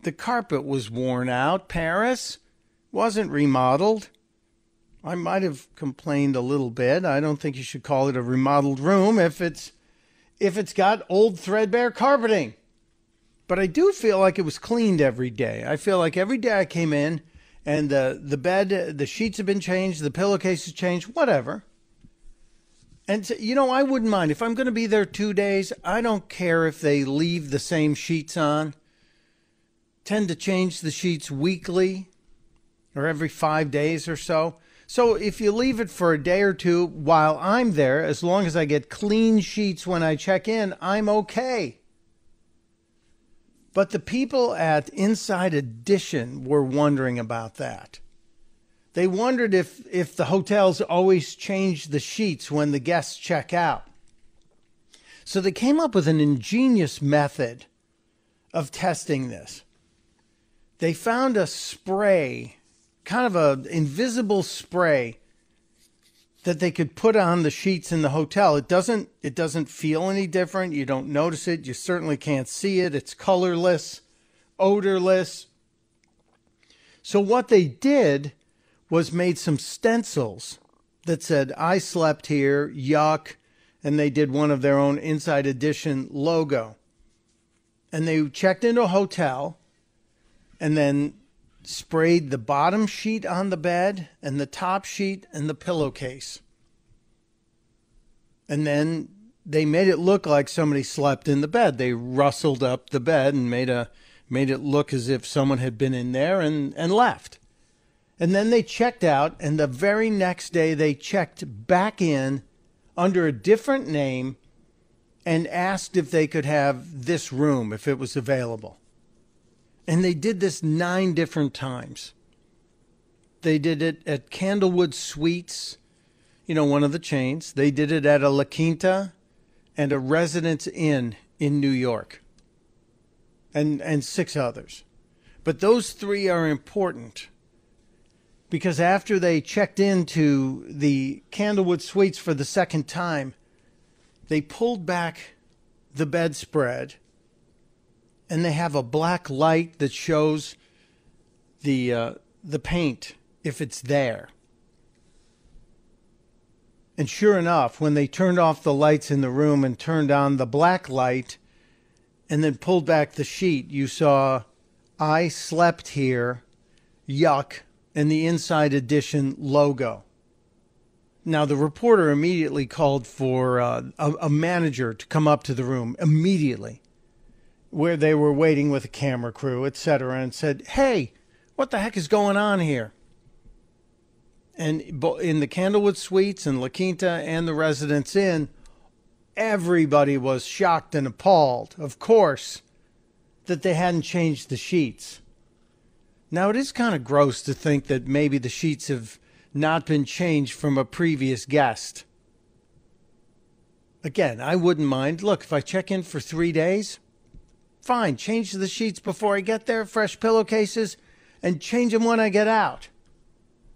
The carpet was worn out. Paris wasn't remodeled. I might have complained a little bit. I don't think you should call it a remodeled room if it's if it's got old threadbare carpeting. But I do feel like it was cleaned every day. I feel like every day I came in and the the bed, the sheets have been changed, the pillowcases changed, whatever. And you know, I wouldn't mind if I'm going to be there 2 days, I don't care if they leave the same sheets on. Tend to change the sheets weekly or every 5 days or so. So if you leave it for a day or two while I'm there, as long as I get clean sheets when I check in, I'm okay. But the people at Inside Edition were wondering about that. They wondered if, if the hotels always change the sheets when the guests check out. So they came up with an ingenious method of testing this. They found a spray kind of a invisible spray that they could put on the sheets in the hotel. It doesn't it doesn't feel any different. You don't notice it. You certainly can't see it. It's colorless, odorless. So what they did was made some stencils that said I slept here, yuck, and they did one of their own inside edition logo. And they checked into a hotel and then sprayed the bottom sheet on the bed and the top sheet and the pillowcase. And then they made it look like somebody slept in the bed. They rustled up the bed and made a made it look as if someone had been in there and, and left. And then they checked out, and the very next day they checked back in under a different name and asked if they could have this room if it was available. And they did this nine different times. They did it at Candlewood Suites, you know, one of the chains. They did it at a La Quinta and a Residence Inn in New York. And and six others. But those three are important because after they checked into the Candlewood Suites for the second time, they pulled back the bedspread and they have a black light that shows the uh, the paint if it's there. And sure enough, when they turned off the lights in the room and turned on the black light and then pulled back the sheet, you saw I slept here, yuck, and the Inside Edition logo. Now, the reporter immediately called for uh, a, a manager to come up to the room immediately, where they were waiting with a camera crew, etc., and said, Hey, what the heck is going on here? And in the Candlewood Suites and La Quinta and the Residence Inn, everybody was shocked and appalled, of course, that they hadn't changed the sheets. Now, it is kind of gross to think that maybe the sheets have not been changed from a previous guest. Again, I wouldn't mind. Look, if I check in for three days, fine, change the sheets before I get there, fresh pillowcases, and change them when I get out.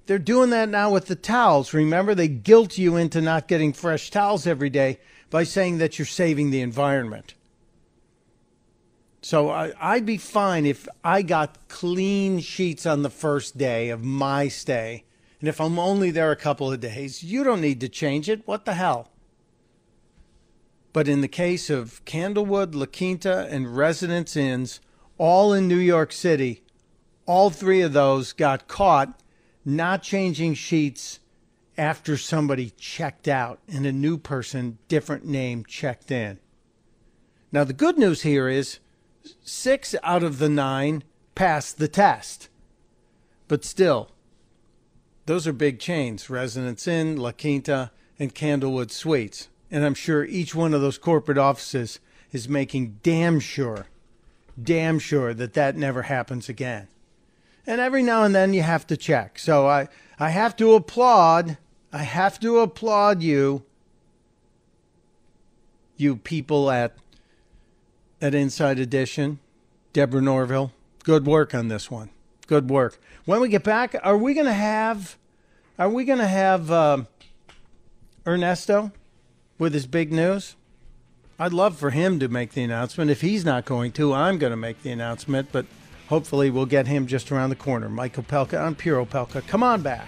They're doing that now with the towels. Remember, they guilt you into not getting fresh towels every day by saying that you're saving the environment. So I, would be fine if I got clean sheets on the first day of my stay. And if I'm only there a couple of days, you don't need to change it. What the hell? But in the case of Candlewood, La Quinta, and Residence Inns, all in New York City, all three of those got caught not changing sheets after somebody checked out and a new person, different name, checked in. Now, the good news here is six out of the nine passed the test. But still, those are big chains Residence Inn, La Quinta, and Candlewood Suites. And I'm sure each one of those corporate offices is making damn sure, damn sure that that never happens again. And every now and then you have to check. So I, I have to applaud, I have to applaud you, you people at at Inside Edition. Deborah Norville, good work on this one. Good work. When we get back, are we going to have, are we going to have uh, Ernesto with his big news? I'd love for him to make the announcement. If he's not going to, I'm going to make the announcement, but hopefully we'll get him just around the corner. Mike Opelka on Pure Opelka. Come on back.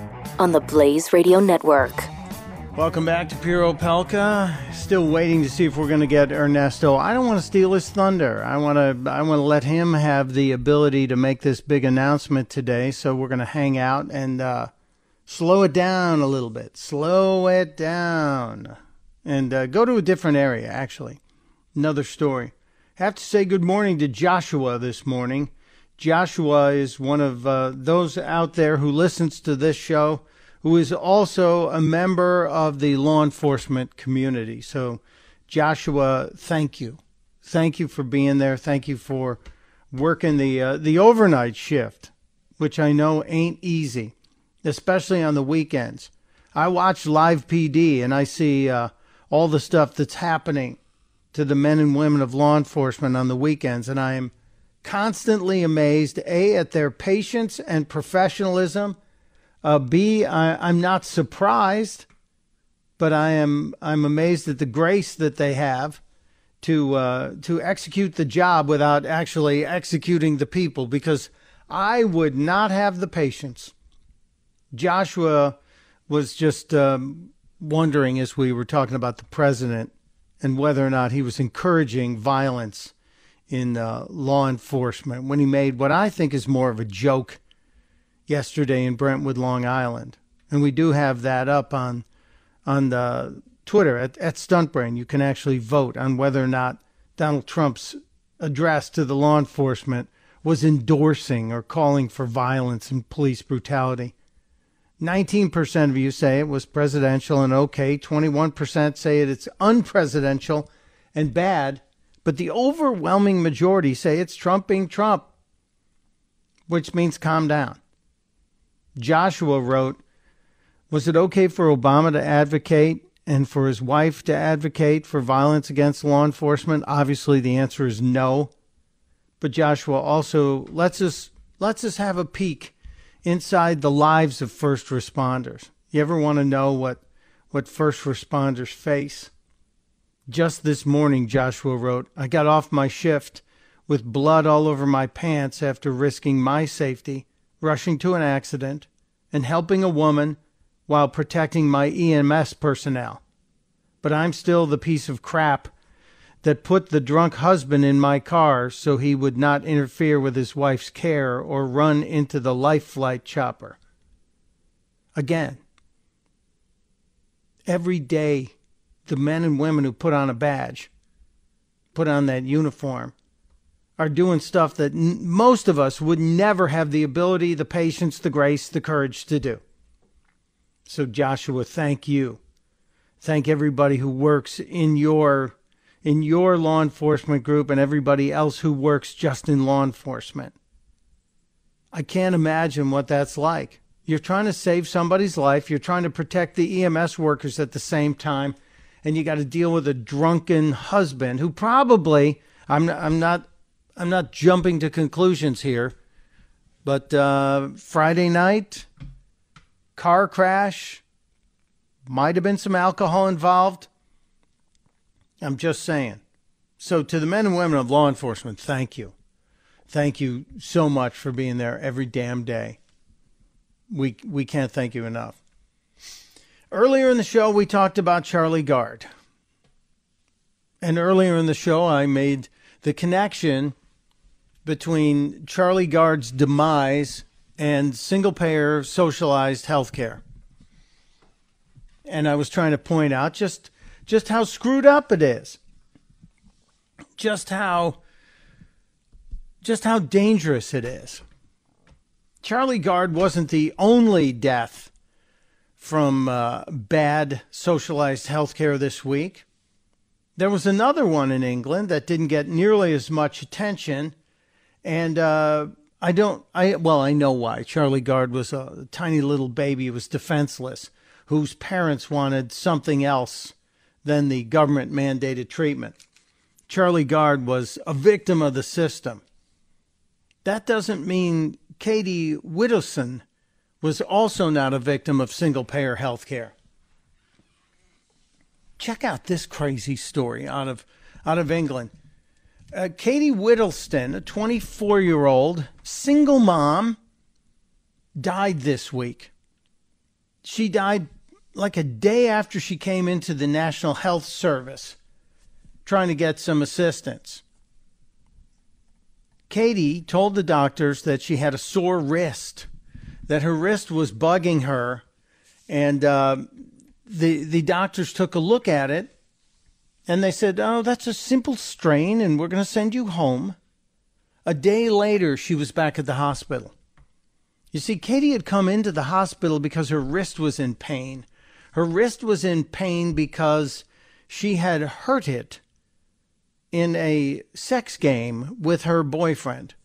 on the Blaze Radio Network. Welcome back to Pure Opelka. Still waiting to see if we're going to get Ernesto. I don't want to steal his thunder. I want to. I want to let him have the ability to make this big announcement today. So we're going to hang out and uh, slow it down a little bit. Slow it down and uh, go to a different area. Actually, another story. Have to say good morning to Joshua this morning. Joshua is one of uh, those out there who listens to this show who is also a member of the law enforcement community. So, Joshua, thank you. Thank you for being there. Thank you for working the uh, the overnight shift, which I know ain't easy, especially on the weekends. I watch live PD and I see uh, all the stuff that's happening to the men and women of law enforcement on the weekends, and I am constantly amazed a at their patience and professionalism. Uh, b I, I'm not surprised, but I am I'm amazed at the grace that they have to uh, to execute the job without actually executing the people because I would not have the patience. Joshua was just um, wondering as we were talking about the president and whether or not he was encouraging violence in uh, law enforcement when he made what I think is more of a joke yesterday in Brentwood, Long Island. And we do have that up on on the Twitter at, at Stuntbrain. You can actually vote on whether or not Donald Trump's address to the law enforcement was endorsing or calling for violence and police brutality. 19% of you say it was presidential and okay. 21% say it, it's unpresidential and bad. But the overwhelming majority say it's Trump being Trump, which means calm down. Joshua wrote, Was it okay for Obama to advocate and for his wife to advocate for violence against law enforcement? Obviously, the answer is no. But Joshua also lets us lets us have a peek inside the lives of first responders. You ever want to know what what first responders face? Just this morning, Joshua wrote, I got off my shift with blood all over my pants after risking my safety, rushing to an accident, and helping a woman while protecting my EMS personnel. But I'm still the piece of crap that put the drunk husband in my car so he would not interfere with his wife's care or run into the life flight chopper. Again, every day, the men and women who put on a badge, put on that uniform, are doing stuff that n- most of us would never have the ability, the patience, the grace, the courage to do. So, Joshua, thank you. Thank everybody who works in your in your law enforcement group and everybody else who works just in law enforcement. I can't imagine what that's like. You're trying to save somebody's life, you're trying to protect the EMS workers at the same time, and you got to deal with a drunken husband who probably I'm I'm not I'm not jumping to conclusions here, but uh, Friday night car crash might have been some alcohol involved. I'm just saying. So, to the men and women of law enforcement, thank you. Thank you so much for being there every damn day. We, we can't thank you enough. Earlier in the show, we talked about Charlie Gard. And earlier in the show, I made the connection between Charlie Gard's demise and single payer socialized health care. And I was trying to point out just just how screwed up it is. Just how just how dangerous it is. Charlie Gard wasn't the only death from uh, bad socialized health care this week. There was another one in England that didn't get nearly as much attention, and uh, I don't. I well, I know why. Charlie Gard was a tiny little baby, who was defenseless, whose parents wanted something else than the government mandated treatment. Charlie Gard was a victim of the system. That doesn't mean Katie Widdowson was also not a victim of single payer health care. Check out this crazy story out of out of England. Uh, Katie Whittleston, a 24 year old single mom, died this week. She died like a day after she came into the National Health Service trying to get some assistance. Katie told the doctors that she had a sore wrist, that her wrist was bugging her, and uh, the the doctors took a look at it, and they said, "Oh, that's a simple strain, and we're going to send you home." A day later, she was back at the hospital. You see, Katie had come into the hospital because her wrist was in pain. Her wrist was in pain because she had hurt it in a sex game with her boyfriend.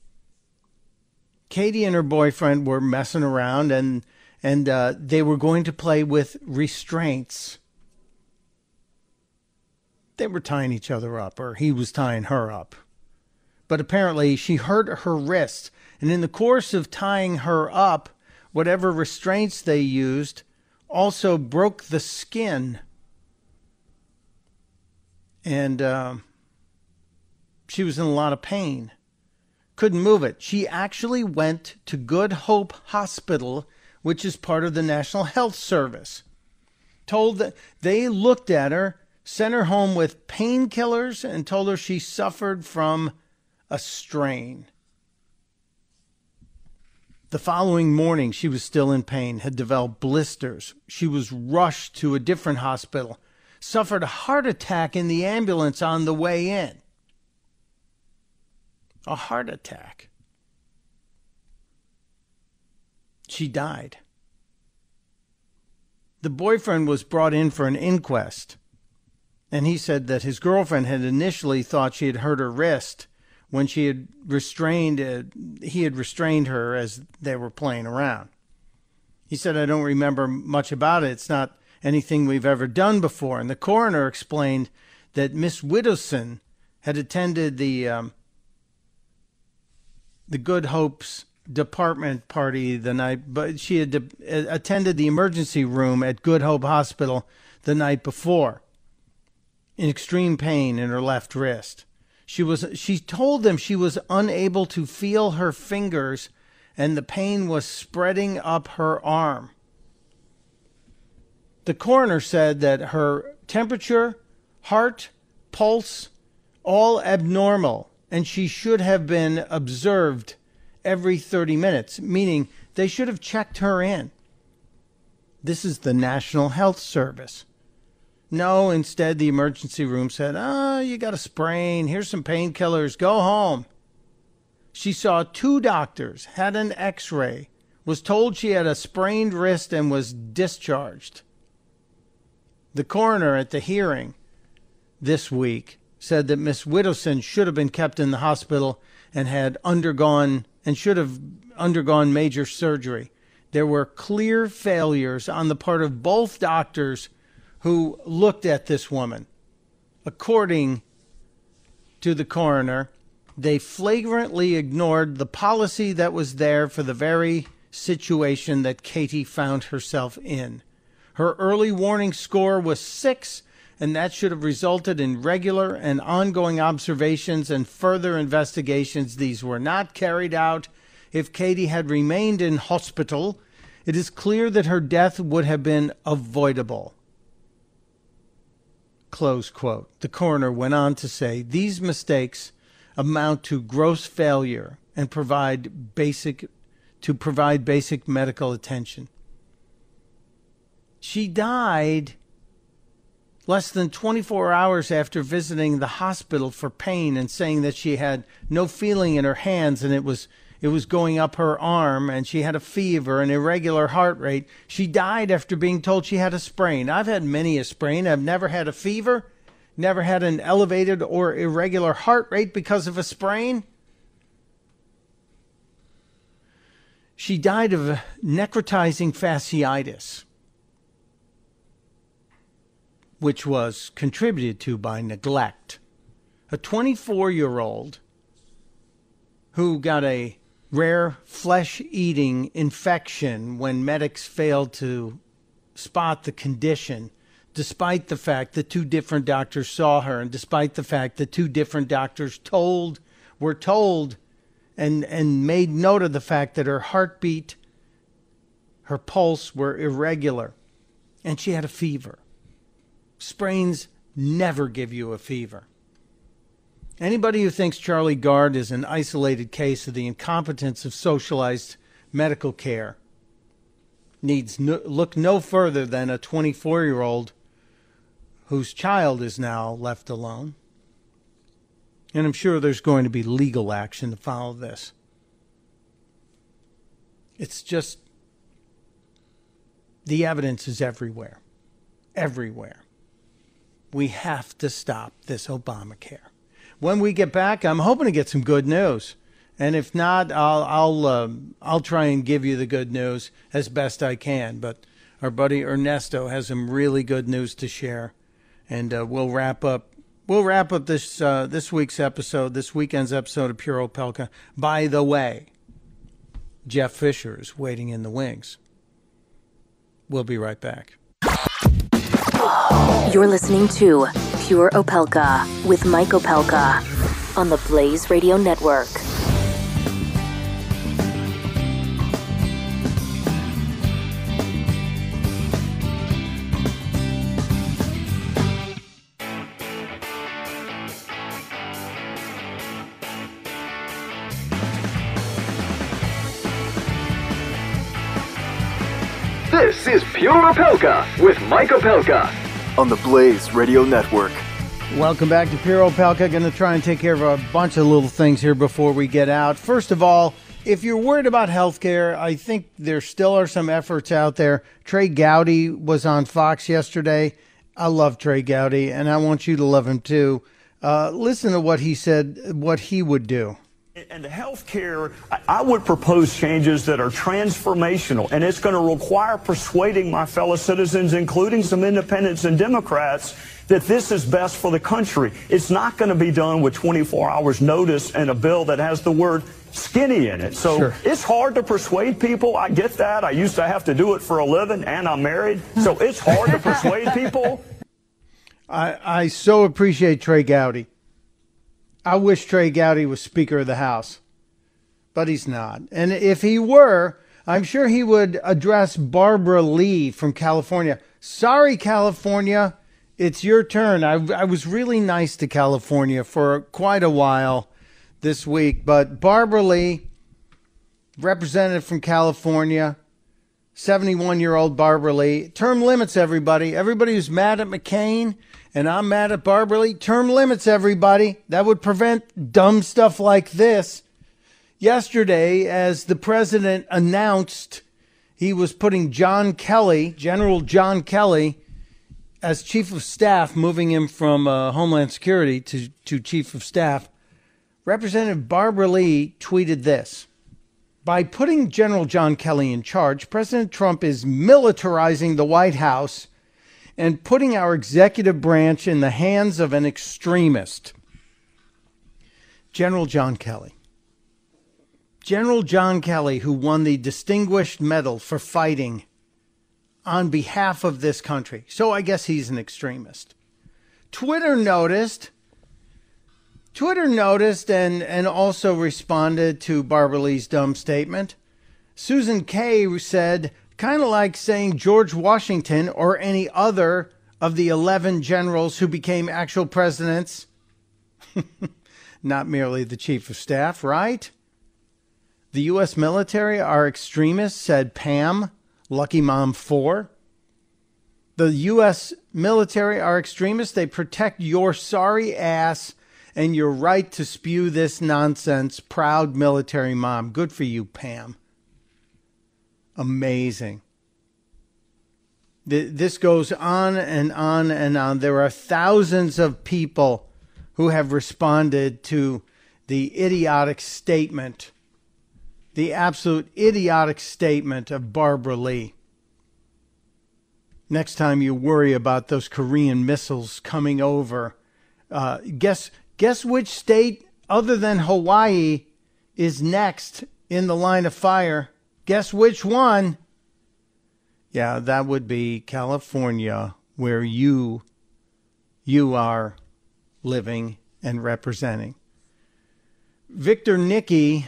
Katie and her boyfriend were messing around and and uh, they were going to play with restraints. They were tying each other up, or he was tying her up. But apparently, she hurt her wrist, and in the course of tying her up, whatever restraints they used also broke the skin. And uh, she was in a lot of pain. Couldn't move it. She actually went to Good Hope Hospital which is part of the National Health Service. Told that they looked at her, sent her home with painkillers, and told her she suffered from a strain. The following morning, she was still in pain, had developed blisters. She was rushed to a different hospital, suffered a heart attack in the ambulance on the way in. A heart attack. she died. The boyfriend was brought in for an inquest, and he said that his girlfriend had initially thought she had hurt her wrist when she had restrained uh, he had restrained her as they were playing around. He said, "I don't remember much about it. It's not anything we've ever done before." And the coroner explained that Miss Widdowson had attended the um, the Good Hopes department party the night, but she had de- attended the emergency room at Good Hope Hospital the night before in extreme pain in her left wrist. She was she told them she was unable to feel her fingers and the pain was spreading up her arm. The coroner said that her temperature, heart, pulse all abnormal and she should have been observed every 30 minutes, meaning they should have checked her in. This is the National Health Service. No, instead, the emergency room said, Oh, you got a sprain. Here's some painkillers. Go home. She saw two doctors, had an x ray, was told she had a sprained wrist, and was discharged. The coroner at the hearing this week said that Miss Widdowson should have been kept in the hospital and had undergone and should have undergone major surgery. There were clear failures on the part of both doctors who looked at this woman. According to the coroner, they flagrantly ignored the policy that was there for the very situation that Katie found herself in. Her early warning score was six, and that should have resulted in regular and ongoing observations and further investigations. These were not carried out. If Katie had remained in hospital, it is clear that her death would have been avoidable. Close quote. The coroner went on to say these mistakes amount to gross failure and provide basic to provide basic medical attention. She died less than 24 hours after visiting the hospital for pain and saying that she had no feeling in her hands and it was it was going up her arm and she had a fever and irregular heart rate. She died after being told she had a sprain. I've had many a sprain. I've never had a fever, never had an elevated or irregular heart rate because of a sprain. She died of necrotizing fasciitis which was contributed to by neglect. A 24 year old who got a rare flesh eating infection when medics failed to spot the condition, despite the fact that two different doctors saw her, and despite the fact that two different doctors told were told and and made note of the fact that her heartbeat, her pulse were irregular, and she had a fever. Sprains never give you a fever. Anybody who thinks Charlie Gard is an isolated case of the incompetence of socialized medical care needs no, look no further than a 24 year old whose child is now left alone. And I'm sure there's going to be legal action to follow this. It's just the evidence is everywhere. Everywhere. We have to stop this Obamacare. When we get back, I'm hoping to get some good news. And if not, I'll I'll um, I'll try and give you the good news as best I can. But our buddy Ernesto has some really good news to share, and uh, we'll wrap up. We'll wrap up this uh, this week's episode, this weekend's episode of Pure Opelka. By the way, Jeff Fisher is waiting in the wings. We'll be right back. You're listening to Pure Opelka with Mike Opelka on the Blaze Radio Network. This is Pure Opelka with Mike Opelka on the Blaze Radio Network. Welcome back to Pure Opelka. Going to try and take care of a bunch of little things here before we get out. First of all, if you're worried about healthcare, I think there still are some efforts out there. Trey Gowdy was on Fox yesterday. I love Trey Gowdy, and I want you to love him too. Uh, listen to what he said, what he would do. And the health care, I would propose changes that are transformational, and it's going to require persuading my fellow citizens, including some independents and Democrats, that this is best for the country. It's not going to be done with 24 hours notice and a bill that has the word skinny in it. So Sure. it's hard to persuade people. I get that. I used to have to do it for a living, and I'm married. So it's hard to persuade people. (laughs) I, I so appreciate Trey Gowdy. I wish Trey Gowdy was Speaker of the House, but he's not. And if he were, I'm sure he would address Barbara Lee from California. Sorry, California, it's your turn. I, I was really nice to California for quite a while this week, but Barbara Lee, representative from California, 71 year old Barbara Lee. Term limits, everybody. Everybody who's mad at McCain and I'm mad at Barbara Lee. Term limits, everybody. That would prevent dumb stuff like this. Yesterday, as the president announced he was putting John Kelly, General John Kelly, as chief of staff, moving him from uh, Homeland Security to, to chief of staff, Representative Barbara Lee tweeted this. By putting General John Kelly in charge, President Trump is militarizing the White House and putting our executive branch in the hands of an extremist. General John Kelly. General John Kelly, who won the Distinguished Medal for fighting on behalf of this country. So I guess he's an extremist. Twitter noticed. Twitter noticed and, and also responded to Barbara Lee's dumb statement. Susan Kay said, kind of like saying George Washington or any other of the 11 generals who became actual presidents, (laughs) not merely the chief of staff, right? The U.S. military are extremists, said Pam, Lucky Mom 4. The U.S. military are extremists. They protect your sorry ass and your right to spew this nonsense. Proud military mom. Good for you, Pam. Amazing. This goes on and on and on. There are thousands of people who have responded to the idiotic statement, the absolute idiotic statement of Barbara Lee. Next time you worry about those Korean missiles coming over, uh, guess guess which state other than Hawaii is next in the line of fire? Guess which one? Yeah, that would be California, where you you are living and representing. Victor Nicky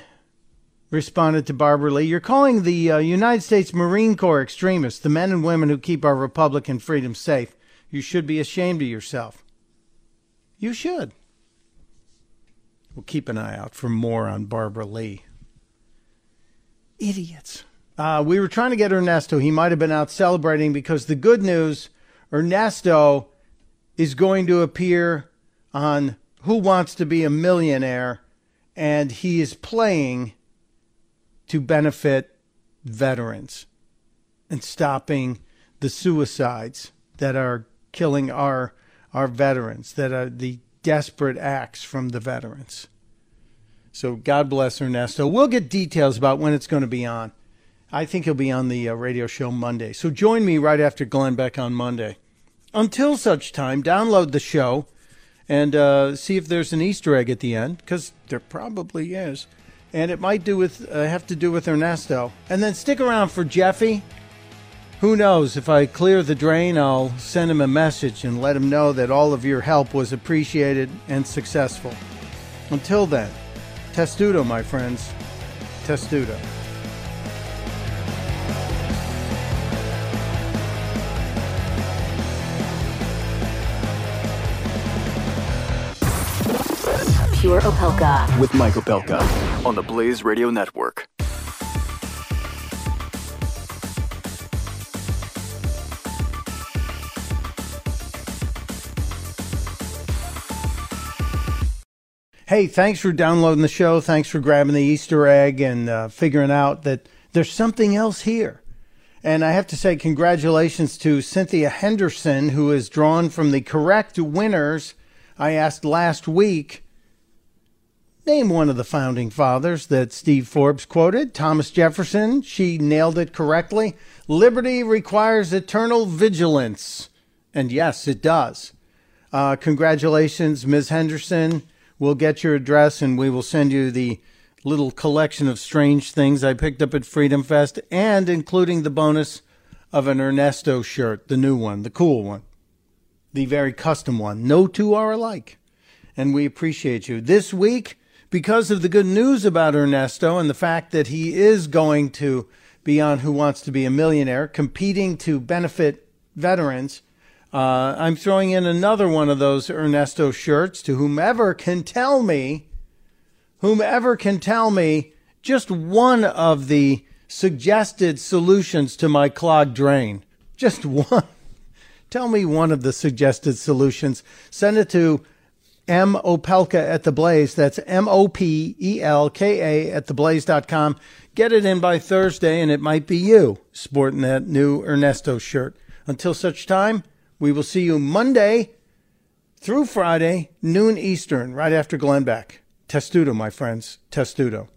responded to Barbara Lee. You're calling the uh, United States Marine Corps extremists, the men and women who keep our republic and freedom safe. You should be ashamed of yourself. You should. We'll keep an eye out for more on Barbara Lee. Idiots. Uh, we were trying to get Ernesto. He might have been out celebrating because the good news Ernesto is going to appear on Who Wants to Be a Millionaire, and he is playing to benefit veterans and stopping the suicides that are killing our our veterans, that are the desperate acts from the veterans. So God bless Ernesto. We'll get details about when it's going to be on. I think he'll be on the uh, radio show Monday. So join me right after Glenn Beck on Monday. Until such time, download the show and uh, see if there's an Easter egg at the end, because there probably is. And it might do with uh, have to do with Ernesto. And then stick around for Jeffy. Who knows? If I clear the drain, I'll send him a message and let him know that all of your help was appreciated and successful. Until then, testudo, my friends. Testudo. Pure Opelka. With Mike Opelka on the Blaze Radio Network. Hey, thanks for downloading the show. Thanks for grabbing the Easter egg and uh, figuring out that there's something else here. And I have to say, congratulations to Cynthia Henderson, who is drawn from the correct winners I asked last week. Name one of the founding fathers that Steve Forbes quoted. Thomas Jefferson. She nailed it correctly. Liberty requires eternal vigilance. And yes, it does. Uh, congratulations, Ms. Henderson. We'll get your address and we will send you the little collection of strange things I picked up at Freedom Fest and including the bonus of an Ernesto shirt, the new one, the cool one, the very custom one. No two are alike. And we appreciate you. This week, because of the good news about Ernesto and the fact that he is going to be on Who Wants to Be a Millionaire, competing to benefit veterans, uh, I'm throwing in another one of those Ernesto shirts to whomever can tell me, whomever can tell me just one of the suggested solutions to my clogged drain. Just one. (laughs) Tell me one of the suggested solutions. Send it to M. Opelka at the Blaze. That's M O P E L K A at theblaze.com. Get it in by Thursday, and it might be you sporting that new Ernesto shirt. Until such time, we will see you Monday through Friday, noon Eastern, right after Glenn Beck. Testudo, my friends. Testudo.